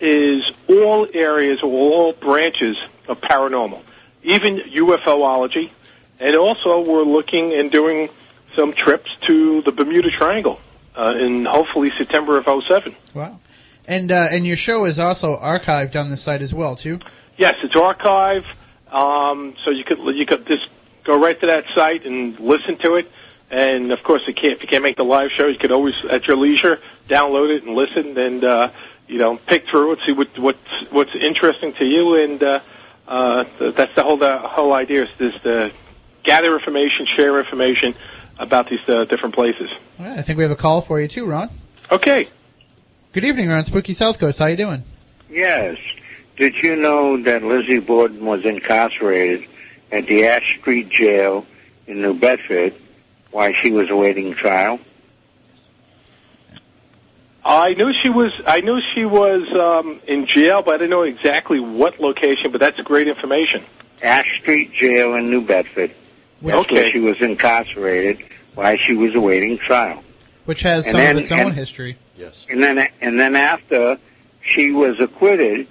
S4: is all areas, or all branches of paranormal, even UFOlogy, and also we're looking and doing some trips to the Bermuda Triangle uh, in hopefully September of 07.
S3: Wow. And uh, and your show is also archived on the site as well, too.
S4: Yes, it's archived, um, so you could you could just go right to that site and listen to it. And of course, you can't, if you can't make the live show, you could always, at your leisure, download it and listen, and uh, you know, pick through it, see what what's what's interesting to you, and uh, uh, that's the whole the whole idea is just to gather information, share information about these uh, different places.
S3: All right, I think we have a call for you too, Ron.
S4: Okay.
S3: Good evening, Ron. Spooky South Coast. How you doing?
S6: Yes. Did you know that Lizzie Borden was incarcerated at the Ash Street Jail in New Bedford while she was awaiting trial?
S4: I knew she was. I knew she was um, in jail, but I didn't know exactly what location. But that's great information.
S6: Ash Street Jail in New Bedford. That's
S4: Okay.
S6: where she was incarcerated while she was awaiting trial.
S3: Which has
S6: And
S3: some
S6: then-
S3: of its own
S6: and-
S3: history.
S5: Yes.
S6: And then, and then after she was acquitted,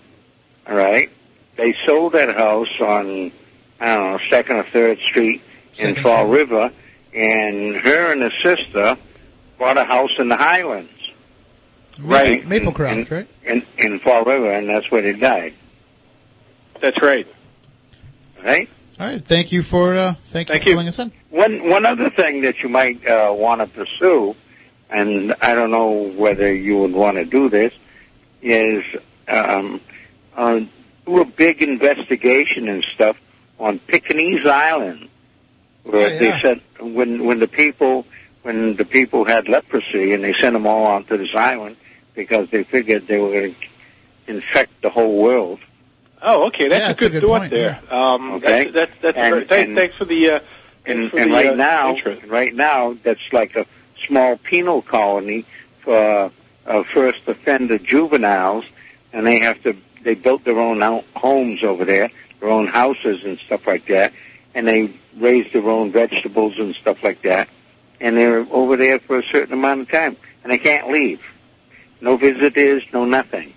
S6: all right, they sold that house on, I don't know, Second or Third Street in Fall
S3: Street.
S6: River, and her and her sister bought a house in the Highlands.
S4: Right.
S3: Maplecroft,
S6: And-
S3: right?
S6: in in Fall River, and that's where they died.
S4: That's right.
S6: Right.
S3: All right. Thank you for uh, thank,
S4: Thank
S3: you for
S4: you.
S3: filling us in.
S6: One one other thing that you might uh, want to pursue, and I don't know whether you would want to do this, is um, uh, do a big investigation and stuff on Penikese Island, where
S3: Oh, yeah.
S6: they said when when the people when the people had leprosy and they sent them all onto this island because they figured they were going to infect the whole world.
S4: Oh, okay. That's
S3: Yeah,
S4: a
S3: that's a
S4: good,
S3: good
S4: thought
S3: point,
S4: there. Um,
S6: Okay.
S4: That's that's, that's
S6: And-
S4: very, thanks,
S6: and-
S4: thanks for the. Uh,
S6: And,
S4: for
S6: and
S4: the,
S6: right
S4: uh,
S6: now,
S4: interest.
S6: right now, that's like a small penal colony for uh, first offender juveniles, and they have to. They built their own hou- homes over there, their own houses and stuff like that, and they raise their own vegetables and stuff like that, and they're over there for a certain amount of time, and they can't leave. No visitors, no nothing.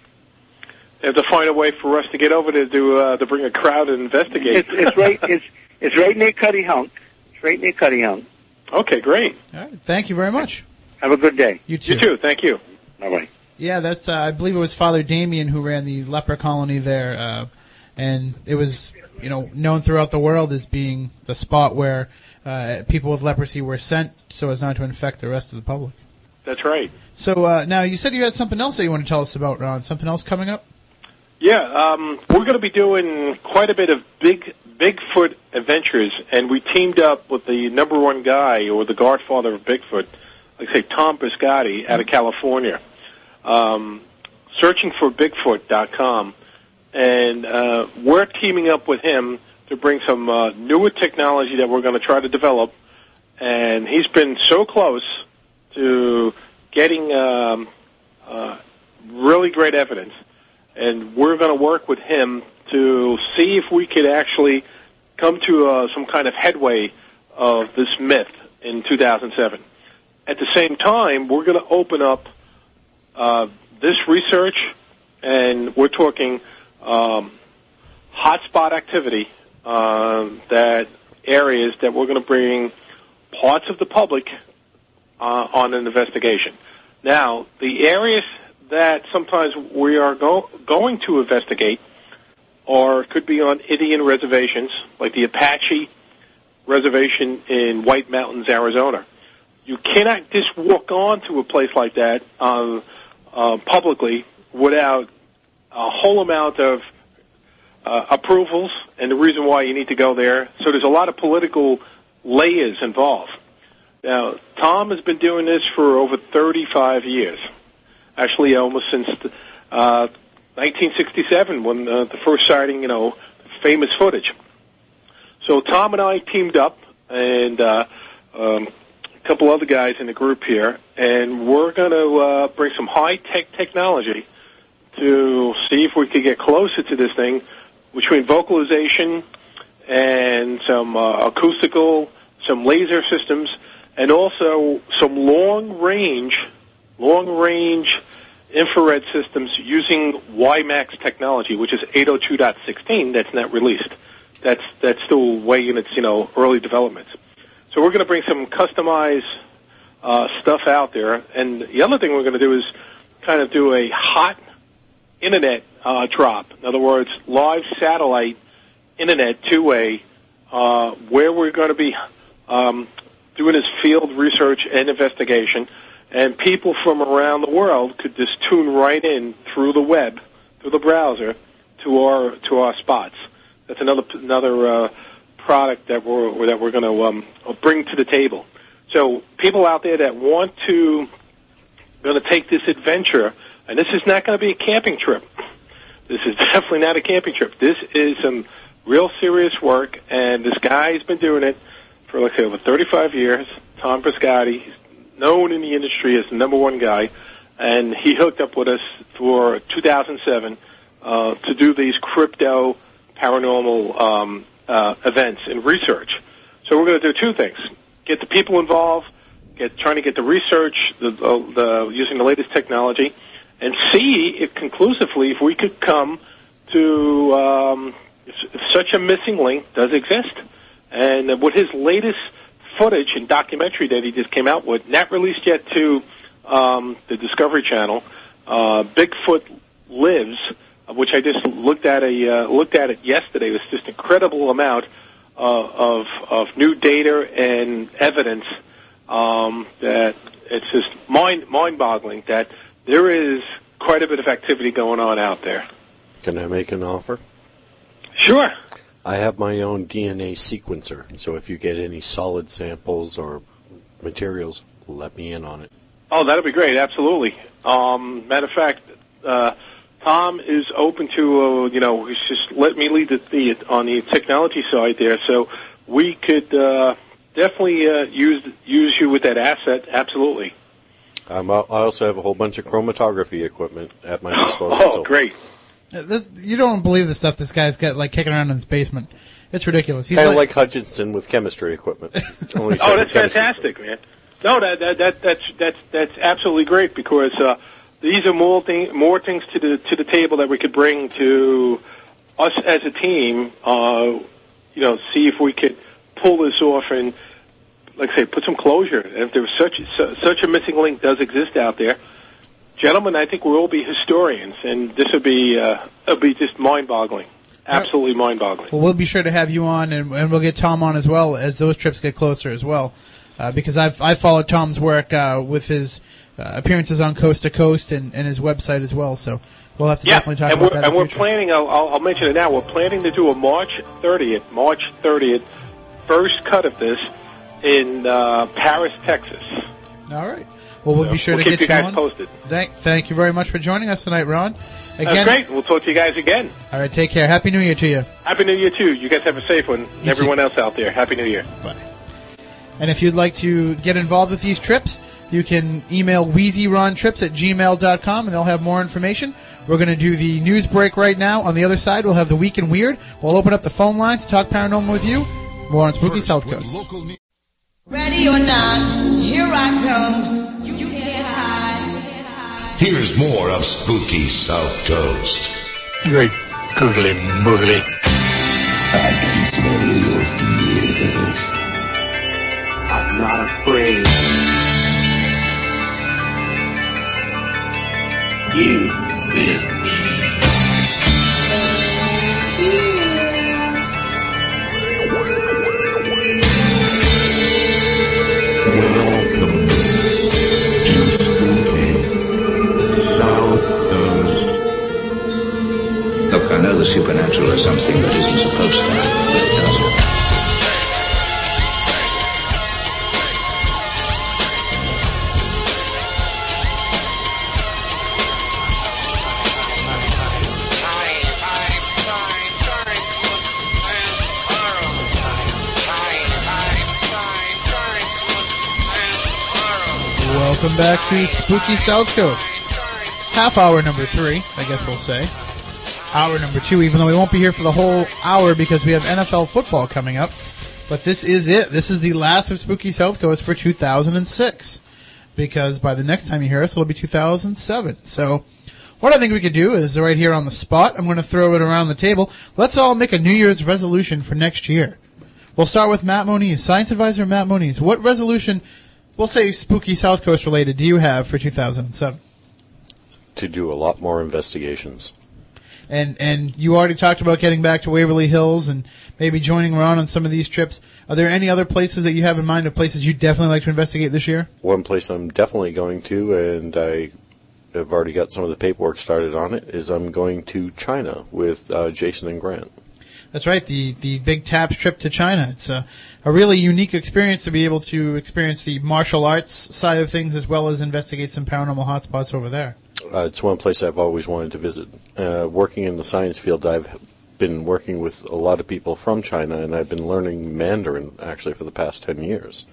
S4: They have to find a way for us to get over there to uh, to bring a crowd and investigate.
S6: It's, it's right. It's it's right near Cuttyhunk. It's right near Cuttyhunk.
S4: okay, great.
S3: All right. Thank you very much.
S6: Have a good day.
S3: You too.
S4: You too. Thank you.
S6: Bye bye.
S3: Yeah, that's uh, I believe it was Father Damien who ran the leper colony there, uh, and it was you know known throughout the world as being the spot where uh, people with leprosy were sent so as not to infect the rest of the public.
S4: That's right.
S3: So uh, now you said you had something else that you want to tell us about, Ron. Something else coming up?
S4: Yeah, um, we're going to be doing quite a bit of big Bigfoot adventures, and we teamed up with the number one guy or the godfather of Bigfoot, like I say, Tom Biscardi out of California. Um, searching for Bigfoot.com, and uh, we're teaming up with him to bring some uh, newer technology that we're going to try to develop. And he's been so close to getting um, uh, really great evidence and we're going to work with him to see if we could actually come to uh, some kind of headway of this myth in 2007. At the same time, we're going to open up uh, this research, and we're talking um, hotspot activity uh, that areas that we're going to bring parts of the public uh, on an investigation. Now, the areas that sometimes we are go- going to investigate or could be on Indian reservations, like the Apache reservation in White Mountains, Arizona. You cannot just walk on to a place like that uh, uh, publicly without a whole amount of uh, approvals and the reason why you need to go there. So there's a lot of political layers involved. Now, Tom has been doing this for over 35 years. Actually, almost since uh, 1967, when uh, the first sighting, you know, famous footage. So Tom and I teamed up, and uh, um, a couple other guys in the group here, and we're going to uh, bring some high tech technology to see if we could get closer to this thing between vocalization and some uh, acoustical, some laser systems, and also some long range, long range infrared systems using WiMAX technology, which is 802.16. That's not released. That's that's still way in its you know early developments. So we're going to bring some customized uh, stuff out there, and the other thing we're going to do is kind of do a hot internet uh, drop. In other words, live satellite internet two-way, uh, where we're going to be um, doing this field research and investigation, and people from around the world could just tune right in through the web, through the browser, to our to our spots. That's another another uh, product that we're that we're going to um, bring to the table. So people out there that want to going to take this adventure, and this is not going to be a camping trip. This is (laughs) definitely not a camping trip. This is some real serious work, and this guy's been doing it for, let's say, over 35 years. Tom Biscardi, he's known in the industry as the number one guy, and he hooked up with us for 2007 uh, to do these crypto paranormal um, uh, events and research. So we're going to do two things: get the people involved, get trying to get the research, the, the using the latest technology, and see if conclusively if we could come to um, such a missing link does exist. And with his latest footage and documentary that he just came out with, not released yet to um, the Discovery Channel, uh, Bigfoot Lives, which I just looked at a uh, looked at it yesterday. It was just incredible amount uh, of of new data and evidence um, that it's just mind mind boggling that there is quite a bit of activity going on out there.
S5: Can I make an offer?
S4: Sure.
S5: I have my own DNA sequencer, so if you get any solid samples or materials, let me in on it.
S4: Oh, that'd be great. Absolutely. Um, matter of fact, uh, Tom is open to uh, you know he's just let me lead the, the on the technology side there, so we could uh, definitely uh, use use you with that asset. Absolutely.
S5: Um, I I also have a whole bunch of chromatography equipment at my disposal.
S4: Oh, great.
S3: This, you don't believe the stuff this guy's got like kicking around in his basement. It's ridiculous. He's
S5: Kind of like Hutchinson with chemistry equipment. (laughs) Only
S4: Oh, that's
S5: chemistry.
S4: fantastic, man. No, that, that that that's that's that's absolutely great because uh, these are more thing, more things to the to the table that we could bring to us as a team. Uh, you know, see if we could pull this off and, like I say, put some closure. And if there was such such a missing link does exist out there, gentlemen, I think we'll all be historians, and this would be uh, it'll be just mind-boggling, absolutely mind-boggling.
S3: Well, we'll be sure to have you on, and, and we'll get Tom on as well as those trips get closer as well. Uh, because I've I followed Tom's work uh, with his uh, appearances on Coast to Coast and, and his website as well. So we'll have to
S4: Yeah,
S3: definitely talk about that.
S4: and we're
S3: future.
S4: planning. I'll, I'll, I'll mention it now. We're planning to do a March 30th, March 30th, first cut of this in uh, Paris, Texas.
S3: All right. Well, we'll
S4: So
S3: be sure
S4: we'll
S3: to
S4: keep
S3: get
S4: you guys
S3: on.
S4: posted.
S3: Thank, thank you very much for joining us tonight, Ron.
S4: That's
S3: Again,
S4: great. We'll talk to you guys again.
S3: all right. Take care. Happy New Year to you.
S4: Happy New Year too. You guys have a safe one.
S3: You
S4: Everyone else out there, Happy New Year.
S3: Bye. And if you'd like to get involved with these trips, you can email wheezyrontrips at gmail.com and they'll have more information. We're going to do the news break right now. On the other side, we'll have the Week in Weird. We'll open up the phone lines to talk paranormal with you. More on Spooky
S2: First,
S3: South Coast.
S2: Local news.
S7: Ready or not, here I come. You can't hide.
S2: Here's more of Spooky South Coast.
S8: Great googly moogly.
S9: I'm not afraid. You will
S1: know the supernatural is something that isn't supposed to happen, but it does.
S3: Welcome back to Spooky South Coast. Half hour number three, I guess we'll say. Hour number two, even though we won't be here for the whole hour because we have NFL football coming up. But this is it. This is the last of Spooky South Coast for 2006. Because by the next time you hear us, it'll be 2007. So, what I think we could do is right here on the spot, I'm going to throw it around the table. Let's all make a New Year's resolution for next year. We'll start with Matt Moniz, science advisor Matt Moniz. What resolution, we'll say spooky South Coast related, do you have for 2007?
S5: To do a lot more investigations.
S3: And and you already talked about getting back to Waverly Hills and maybe joining Ron on some of these trips. Are there any other places that you have in mind of places you'd definitely like to investigate this year?
S5: One place I'm definitely going to, and I have already got some of the paperwork started on it, is I'm going to China with uh, Jason and Grant.
S3: That's right, the the big TAPS trip to China. It's a, a really unique experience to be able to experience the martial arts side of things as well as investigate some paranormal hotspots over there.
S5: Uh, it's one place I've always wanted to visit. Uh, working in the science field, I've been working with a lot of people from China, and I've been learning Mandarin actually for the past 10 years.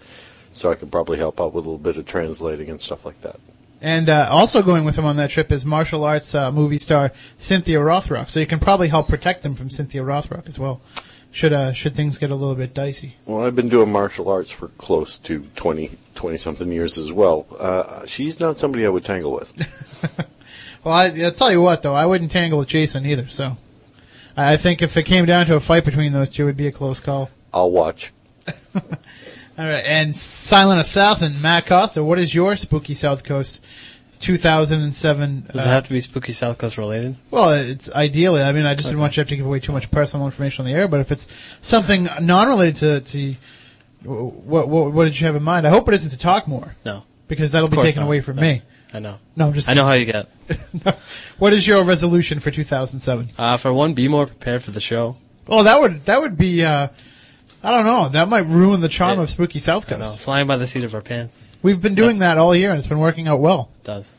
S5: So I can probably help out with a little bit of translating and stuff like that.
S3: And uh, also going with him on that trip is martial arts uh, movie star Cynthia Rothrock. So you can probably help protect them from Cynthia Rothrock as well. Should uh, should things get a little bit dicey?
S5: Well, I've been doing martial arts for close to 20, 20 something years as well. Uh, she's not somebody I would tangle with. (laughs)
S3: Well, I, I'll tell you what though, I wouldn't tangle with Jason either. So I I think if it came down to a fight between those two, it'd be a close call.
S5: I'll watch. (laughs)
S3: All right, and Silent Assassin Matt Costa. What is your spooky South Coast 2007?
S10: Does
S3: uh,
S10: it have to be spooky South Coast related?
S3: Well, it's ideally. I mean, I just didn't want you to have to give away too much personal information on the air. But if it's something non-related to, to what, what what did you have in mind? I hope it isn't to talk more
S10: No.
S3: because that'll be taken
S10: not.
S3: away from
S10: No.
S3: me.
S10: I know.
S3: No, I'm just.
S10: I know how you get. (laughs)
S3: what is your resolution for 2007?
S10: Uh, for one, be more prepared for the show.
S3: Oh, that would that would be. Uh, I don't know. That might ruin the charm
S10: Yeah.
S3: of Spooky South
S10: I know.
S3: Coast.
S10: Flying by the seat of our pants.
S3: We've been doing
S10: That's-
S3: that all year, and it's been working out well.
S10: does.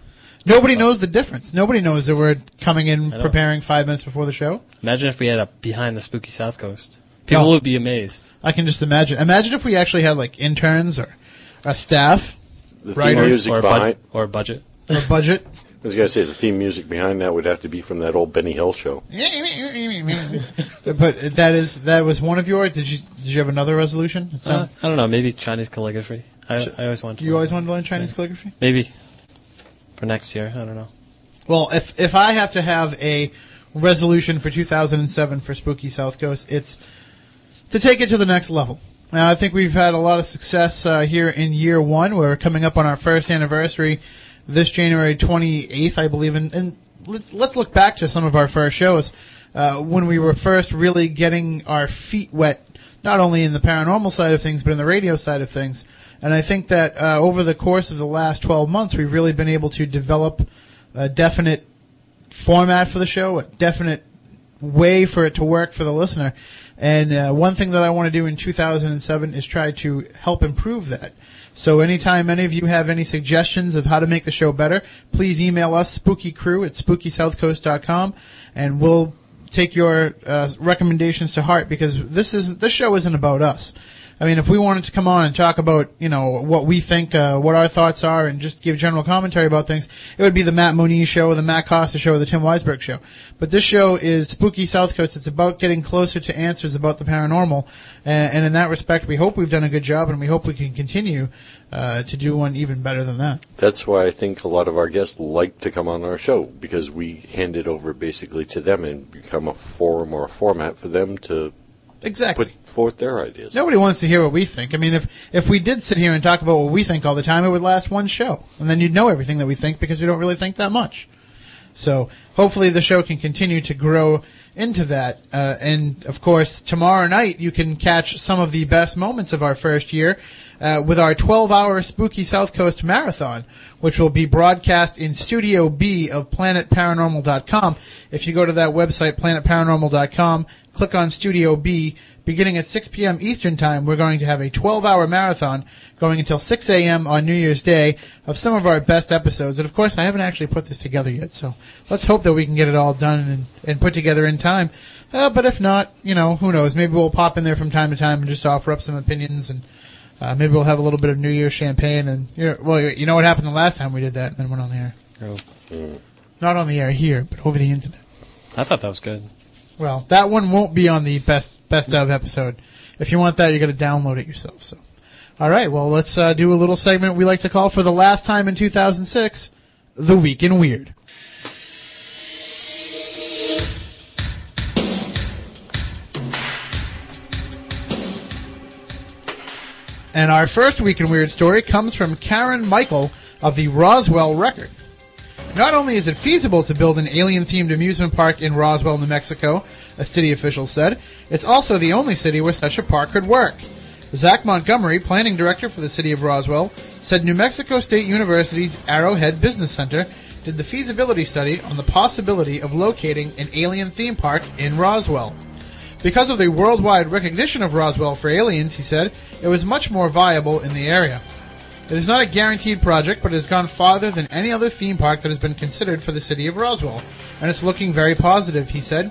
S3: Nobody knows the difference. Nobody knows that we're coming in
S10: I know.
S3: preparing five minutes before the show.
S10: Imagine if we had a behind the spooky South Coast. People
S3: No.
S10: would be amazed.
S3: I can just imagine. Imagine if we actually had like interns or a staff,
S5: The theme
S3: Writers
S5: music
S10: or, a bud-
S5: behind.
S10: or a budget.
S3: a budget. (laughs)
S5: I was going to say the theme music behind that would have to be from that old Benny Hill show.
S3: but that is that was one of yours. Did you did you have another resolution? It
S10: Uh, I don't know. Maybe Chinese calligraphy. I, I always wanted to.
S3: you
S10: learn.
S3: always wanted to learn Chinese calligraphy.
S10: Maybe for next year. I don't know.
S3: Well, if if I have to have a resolution for 2007 for Spooky South Coast, it's to take it to the next level. Now, I think we've had a lot of success uh, here in year one. We're coming up on our first anniversary this January 28th, I believe. And, and let's let's look back to some of our first shows uh, when we were first really getting our feet wet, not only in the paranormal side of things, but in the radio side of things. And I think that uh, over the course of the last 12 months, we've really been able to develop a definite format for the show, a definite way for it to work for the listener. And uh, one thing that I want to do in 2007 is try to help improve that. So anytime any of you have any suggestions of how to make the show better, please email us, spookycrew at spookysouthcoast.com, and we'll take your uh, recommendations to heart because this is this show isn't about us. I mean, if we wanted to come on and talk about, you know, what we think, uh, what our thoughts are, and just give general commentary about things, it would be the Matt Moniz show, the Matt Costa show, the Tim Weisberg show. But this show is Spooky South Coast. It's about getting closer to answers about the paranormal, and, and in that respect, we hope we've done a good job, and we hope we can continue uh, to do one even better than that.
S5: That's why I think a lot of our guests like to come on our show because we hand it over basically to them and become a forum or a format for them to
S3: Exactly.
S5: put forth their ideas.
S3: Nobody wants to hear what we think. I mean, if if we did sit here and talk about what we think all the time, it would last one show, and then you'd know everything that we think because we don't really think that much. So hopefully the show can continue to grow into that. Uh, and of course, tomorrow night you can catch some of the best moments of our first year uh, with our 12-hour Spooky South Coast Marathon, which will be broadcast in Studio B of PlanetParanormal.com. If you go to that website, PlanetParanormal.com, click on Studio B. Beginning at 6 p.m. Eastern Time, we're going to have a 12-hour marathon going until 6 a.m. on New Year's Day of some of our best episodes. And of course, I haven't actually put this together yet, so let's hope that we can get it all done and, and put together in time. Uh, but if not, you know, who knows? Maybe we'll pop in there from time to time and just offer up some opinions and Uh, maybe we'll have a little bit of New Year's champagne, and you know, well, you know what happened the last time we did that, and then went on the air.
S10: Oh,
S3: Not on the air here, but over the internet.
S10: I thought that was good.
S3: Well, that one won't be on the best best of episode. If you want that, you got to download it yourself. So, all right. Well, let's uh, do a little segment we like to call for the last time in 2006, the week in weird. And our first week in weird story comes from Karen Michael of the Roswell Record. Not only is it feasible to build an alien themed amusement park in Roswell, New Mexico, a city official said, it's also the only city where such a park could work. Zach Montgomery, planning director for the city of Roswell, said New Mexico State University's Arrowhead Business Center did the feasibility study on the possibility of locating an alien theme park in Roswell. Because of the worldwide recognition of Roswell for aliens, he said, it was much more viable in the area. It is not a guaranteed project, but it has gone farther than any other theme park that has been considered for the city of Roswell, and it's looking very positive, he said.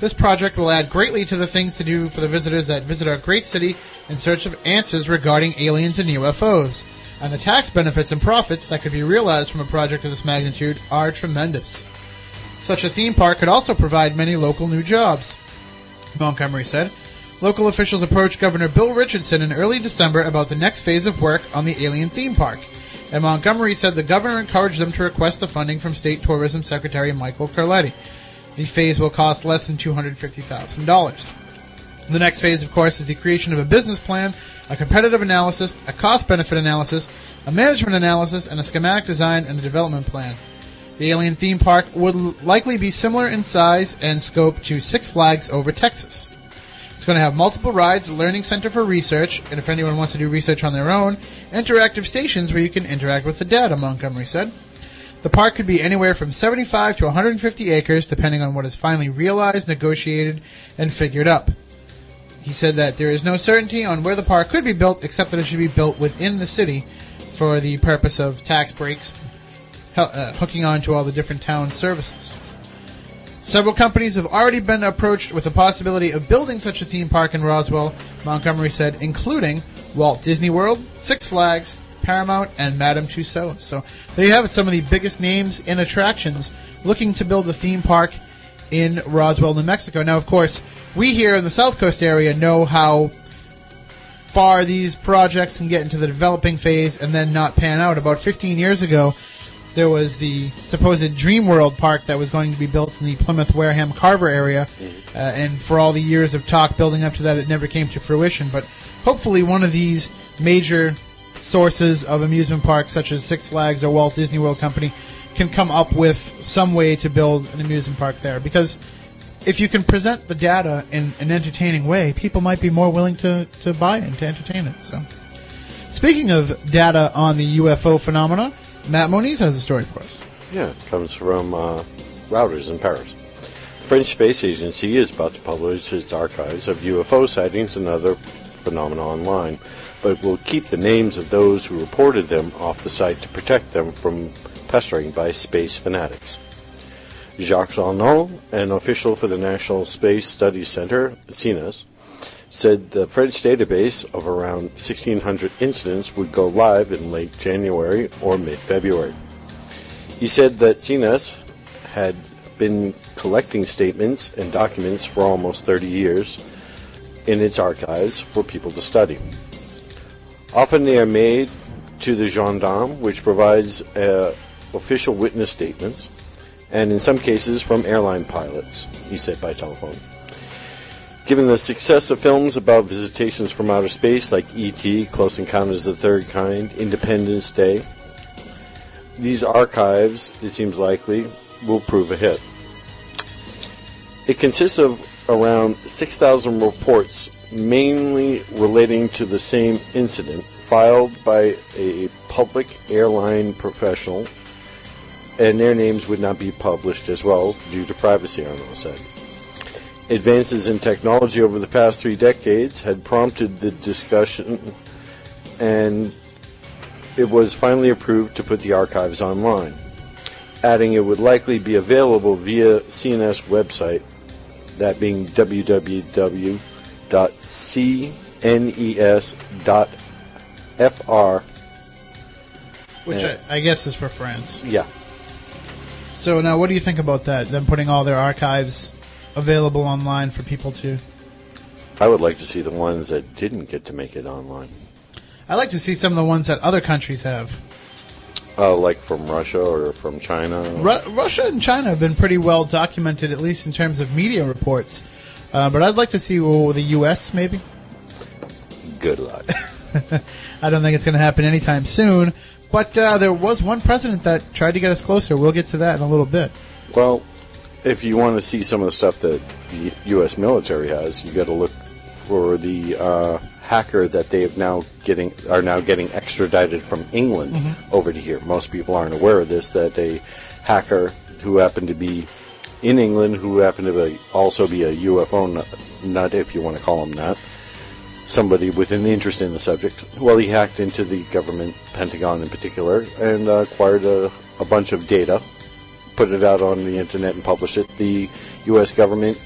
S3: This project will add greatly to the things to do for the visitors that visit our great city in search of answers regarding aliens and UFOs. And the tax benefits and profits that could be realized from a project of this magnitude are tremendous. Such a theme park could also provide many local new jobs. Montgomery said. Local officials approached Governor Bill Richardson in early December about the next phase of work on the alien theme park. And Montgomery said the governor encouraged them to request the funding from State Tourism Secretary Michael Cerletti. The phase will cost less than $250,000. The next phase, of course, is the creation of a business plan, a competitive analysis, a cost benefit analysis, a management analysis, and a schematic design and a development plan. The alien theme park would likely be similar in size and scope to Six Flags over Texas. It's going to have multiple rides, a learning center for research, and if anyone wants to do research on their own, interactive stations where you can interact with the data, Montgomery said. The park could be anywhere from 75 to 150 acres, depending on what is finally realized, negotiated, and figured up. He said that there is no certainty on where the park could be built, except that it should be built within the city for the purpose of tax breaks, uh, hooking on to all the different town services. Several companies have already been approached with the possibility of building such a theme park in Roswell, Montgomery said, including Walt Disney World, Six Flags, Paramount, and Madame Tussauds. So there you have it, some of the biggest names in attractions looking to build a theme park in Roswell, New Mexico. Now, of course, we here in the South Coast area know how far these projects can get into the developing phase and then not pan out. About 15 years ago, there was the supposed Dream World Park that was going to be built in the Plymouth Wareham Carver area, uh, and for all the years of talk building up to that, it never came to fruition. But hopefully, one of these major sources of amusement parks, such as Six Flags or Walt Disney World Company, can come up with some way to build an amusement park there. Because if you can present the data in an entertaining way, people might be more willing to, to buy and to entertain it. So, speaking of data on the UFO phenomena, Matt Moniz has a story for us.
S5: Yeah, it comes from uh, Reuters in Paris. The French Space Agency is about to publish its archives of UFO sightings and other phenomena online, but will keep the names of those who reported them off the site to protect them from pestering by space fanatics. Jacques Arnould, an official for the National Space Studies Center, CNES, said the French database of around 1,600 incidents would go live in late January or mid February. He said that CNES had been collecting statements and documents for almost 30 years in its archives for people to study. Often they are made to the gendarme, which provides uh, official witness statements, and in some cases from airline pilots, he said by telephone. Given the success of films about visitations from outer space like E.T., Close Encounters of the Third Kind, Independence Day, these archives, it seems likely, will prove a hit. It consists of around 6,000 reports, mainly relating to the same incident, filed by a public airline professional, and their names would not be published as well due to privacy, Arnold said. Advances in technology over the past three decades had prompted the discussion, and it was finally approved to put the archives online, adding it would likely be available via CNS website, that being www.cnes.fr. FR.
S3: Which I, I guess is for France.
S5: Yeah.
S3: So now, what do you think about that? Them putting all their archives available online for people to.
S5: I would like to see the ones that didn't get to make it online.
S3: I like to see some of the ones that other countries have.
S5: Uh, like from Russia or from China.
S3: Ru- Russia and China have been pretty well documented, at least in terms of media reports. Uh, but I'd like to see well, the U.S. maybe.
S5: Good luck. (laughs)
S3: I don't think it's going to happen anytime soon. But uh, there was one president that tried to get us closer. We'll get to that in a little bit.
S5: Well, if you want to see some of the stuff that the U.S. military has, you got to look for the uh, hacker that they have now getting are now getting extradited from England over to here. Most people aren't aware of this. That a hacker who happened to be in England, who happened to be, also be a UFO nut, nut, if you want to call him that, somebody with an interest in the subject. Well, he hacked into the government, Pentagon in particular, and uh, acquired a, a bunch of data, put it out on the internet, and publish it. The U.S. government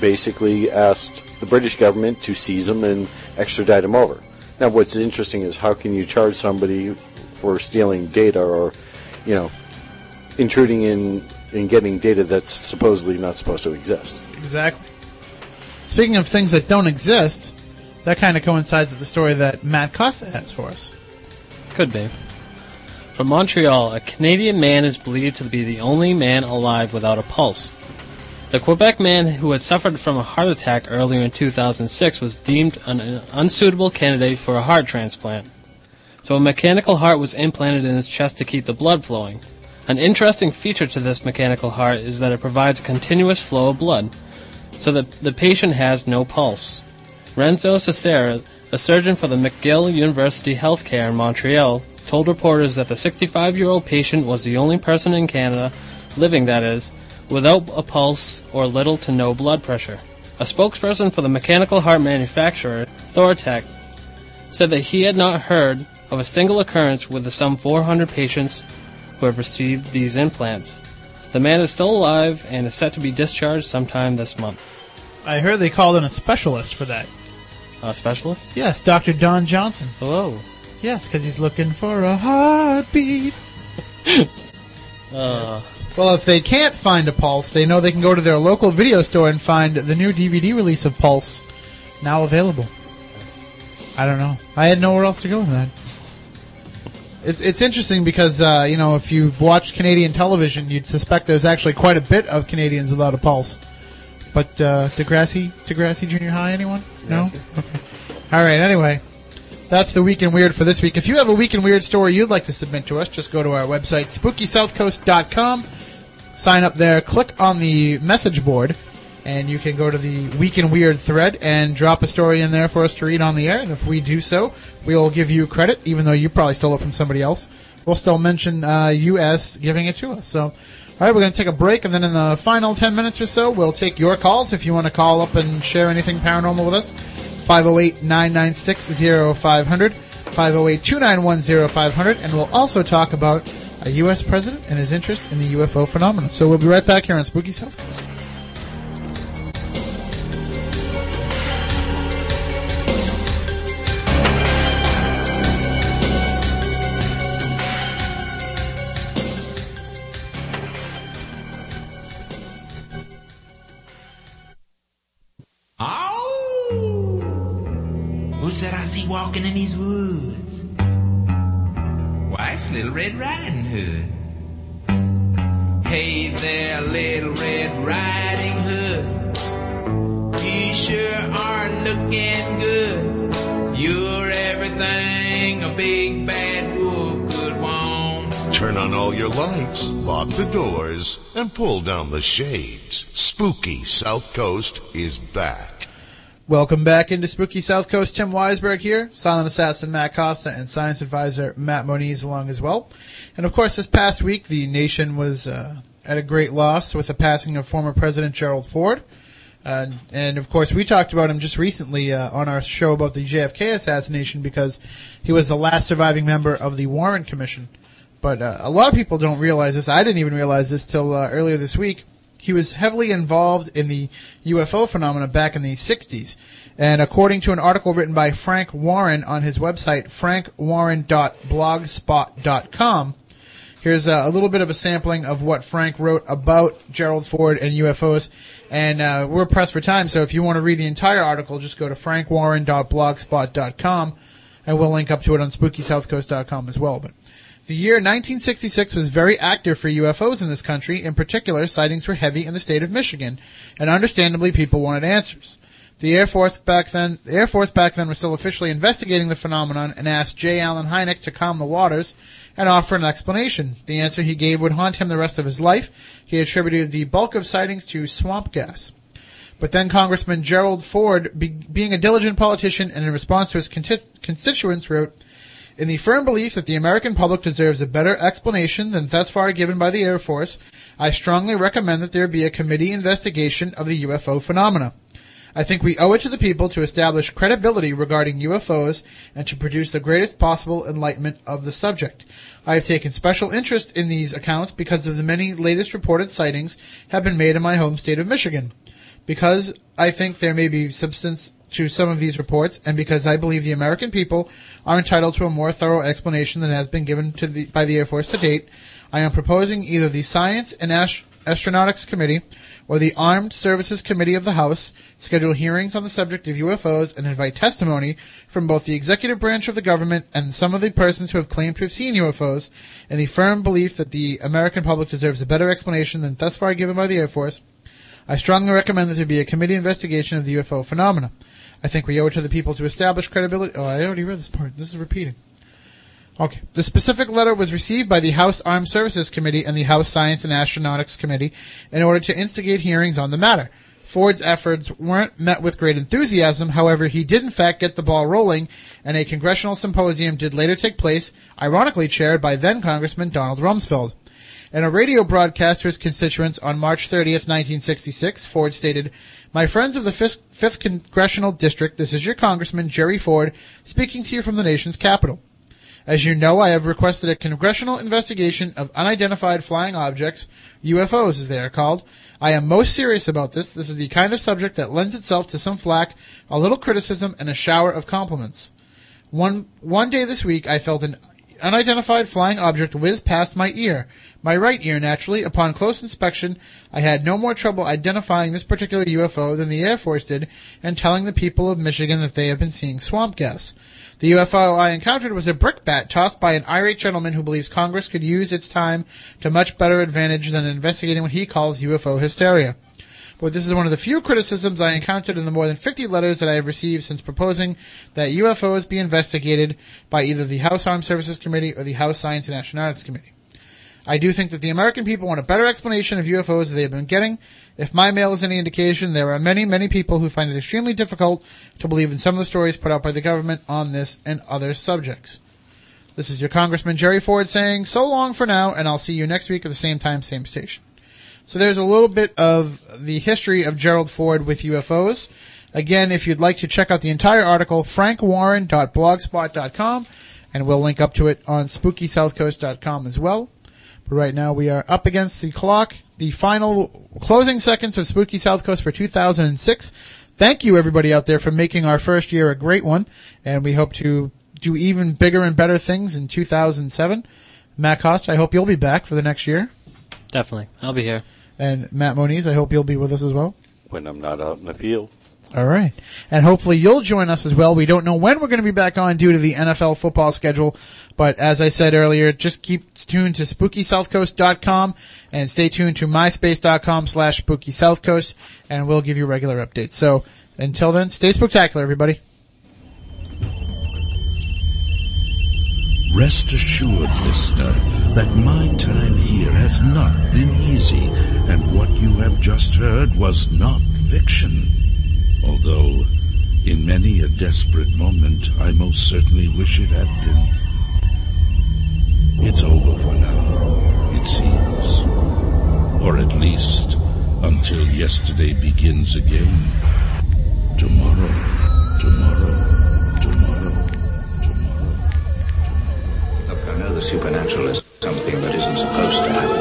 S5: basically asked the British government to seize him and extradite him over. Now, what's interesting is how can you charge somebody for stealing data or, you know, intruding in in getting data that's supposedly not supposed to exist?
S3: Exactly. Speaking of things that don't exist, that kind of coincides with the story that Matt Costa has for us.
S10: Could be. From Montreal, a Canadian man is believed to be the only man alive without a pulse. The Quebec man who had suffered from a heart attack earlier in 2006 was deemed an unsuitable candidate for a heart transplant. So a mechanical heart was implanted in his chest to keep the blood flowing. An interesting feature to this mechanical heart is that it provides a continuous flow of blood, so that the patient has no pulse. Renzo Cecere, a surgeon for the McGill University Healthcare in Montreal, told reporters that the 65 year old patient was the only person in Canada, living that is, without a pulse or little to no blood pressure. A spokesperson for the mechanical heart manufacturer, Thoratec, said that he had not heard of a single occurrence with the some 400 patients who have received these implants. The man is still alive and is set to be discharged sometime this month.
S3: I heard they called in a specialist for that.
S10: A specialist?
S3: Yes, Dr. Don Johnson.
S10: Hello.
S3: Yes, because he's looking for a heartbeat. (laughs)
S10: Uh,
S3: Well, if they can't find a Pulse, they know they can go to their local video store and find the new DVD release of Pulse, now available. I don't know. I had nowhere else to go with that. It's it's interesting because uh, you know if you've watched Canadian television, you'd suspect there's actually quite a bit of Canadians without a pulse. But uh, Degrassi, Degrassi Junior High, anyone? No. Okay. All right. Anyway, that's the Week in Weird for this week. If you have a Week in Weird story you'd like to submit to us, just go to our website, SpookySouthCoast.com. Sign up there, click on the message board, and you can go to the Week in Weird thread and drop a story in there for us to read on the air. And if we do so, we'll give you credit, even though you probably stole it from somebody else. We'll still mention uh, you as giving it to us. So, all right, we're going to take a break, and then in the final 10 minutes or so, we'll take your calls if you want to call up and share anything paranormal with us. 508 996 0500, 508 291 0500, and we'll also talk about a U.S. president and his interest in the UFO phenomenon. So we'll be right back here on Spooky South
S11: woods? Why, it's Little Red Riding Hood. Hey there, Little Red Riding Hood. You sure are looking good. You're everything a big bad wolf could want.
S2: Turn on all your lights, lock the doors, and pull down the shades. Spooky South Coast is back.
S3: Welcome back into Spooky South Coast. Tim Weisberg here, silent assassin Matt Costa, and science advisor Matt Moniz along as well. And of course, this past week, the nation was uh, at a great loss with the passing of former President Gerald Ford. Uh, and of course, we talked about him just recently uh, on our show about the JFK assassination because he was the last surviving member of the Warren Commission. But uh, a lot of people don't realize this. I didn't even realize this till uh, earlier this week. He was heavily involved in the UFO phenomena back in the 60s. And according to an article written by Frank Warren on his website, frankwarren.blogspot.com, here's a, a little bit of a sampling of what Frank wrote about Gerald Ford and UFOs. And uh, we're pressed for time, so if you want to read the entire article, just go to frankwarren.blogspot.com, and we'll link up to it on SpookySouthCoast.com as well. But the year 1966 was very active for UFOs in this country. In particular, sightings were heavy in the state of Michigan, and understandably, people wanted answers. The Air Force back then, the Air Force back then was still officially investigating the phenomenon and asked J. Allen Hynek to calm the waters and offer an explanation. The answer he gave would haunt him the rest of his life. He attributed the bulk of sightings to swamp gas. But then Congressman Gerald Ford, be, being a diligent politician and in response to his conti- constituents, wrote, in the firm belief that the American public deserves a better explanation than thus far given by the Air Force, I strongly recommend that there be a committee investigation of the UFO phenomena. I think we owe it to the people to establish credibility regarding UFOs and to produce the greatest possible enlightenment of the subject. I have taken special interest in these accounts because of the many latest reported sightings have been made in my home state of Michigan. Because I think there may be substance to some of these reports, and because I believe the American people are entitled to a more thorough explanation than has been given the, by the Air Force to date, I am proposing either the Science and Ast- Astronautics Committee or the Armed Services Committee of the House schedule hearings on the subject of UFOs and invite testimony from both the executive branch of the government and some of the persons who have claimed to have seen UFOs in the firm belief that the American public deserves a better explanation than thus far given by the Air Force. I strongly recommend that there be a committee investigation of the UFO phenomena. I think we owe it to the people to establish credibility. Oh, I already read this part. This is repeating. Okay. The specific letter was received by the House Armed Services Committee and the House Science and Astronautics Committee in order to instigate hearings on the matter. Ford's efforts weren't met with great enthusiasm. However, he did in fact get the ball rolling, and a congressional symposium did later take place, ironically chaired by then Congressman Donald Rumsfeld. In a radio broadcast to his constituents on March 30th, 1966, Ford stated, My friends of the 5th, 5th Congressional District, this is your Congressman, Jerry Ford, speaking to you from the nation's capital. As you know, I have requested a congressional investigation of unidentified flying objects, UFOs as they are called. I am most serious about this. This is the kind of subject that lends itself to some flack, a little criticism, and a shower of compliments. One, one day this week, I felt an unidentified flying object whiz past my ear. My right ear, naturally. Upon close inspection, I had no more trouble identifying this particular UFO than the Air Force did and telling the people of Michigan that they have been seeing swamp gas. The UFO I encountered was a brickbat tossed by an irate gentleman who believes Congress could use its time to much better advantage than investigating what he calls UFO hysteria. But this is one of the few criticisms I encountered in the more than 50 letters that I have received since proposing that UFOs be investigated by either the House Armed Services Committee or the House Science and Astronautics Committee. I do think that the American people want a better explanation of UFOs than they have been getting. If my mail is any indication, there are many, many people who find it extremely difficult to believe in some of the stories put out by the government on this and other subjects. This is your Congressman Jerry Ford saying, so long for now, and I'll see you next week at the same time, same station. So there's a little bit of the history of Gerald Ford with UFOs. Again, if you'd like to check out the entire article, frankwarren.blogspot.com, and we'll link up to it on spookysouthcoast.com as well. But right now we are up against the clock, the final closing seconds of Spooky South Coast for 2006. Thank you everybody out there for making our first year a great one, and we hope to do even bigger and better things in 2007. Matt Cost, I hope you'll be back for the next year.
S10: Definitely. I'll be here.
S3: And Matt Moniz, I hope you'll be with us as well.
S5: When I'm not out in the field.
S3: All right. And hopefully you'll join us as well. We don't know when we're going to be back on due to the NFL football schedule, but as I said earlier, just keep tuned to spookysouthcoast.com and stay tuned to myspace.com slash spookysouthcoast and we'll give you regular updates. So until then, stay spectacular, everybody.
S12: Rest assured, listener, that my time here has not been easy, and what you have just heard was not fiction. Although, in many a desperate moment, I most certainly wish it had been. It's over for now, it seems. Or at least until yesterday begins again. Tomorrow, tomorrow, tomorrow. Tomorrow.
S1: Look, I know the supernatural is something that isn't supposed to happen.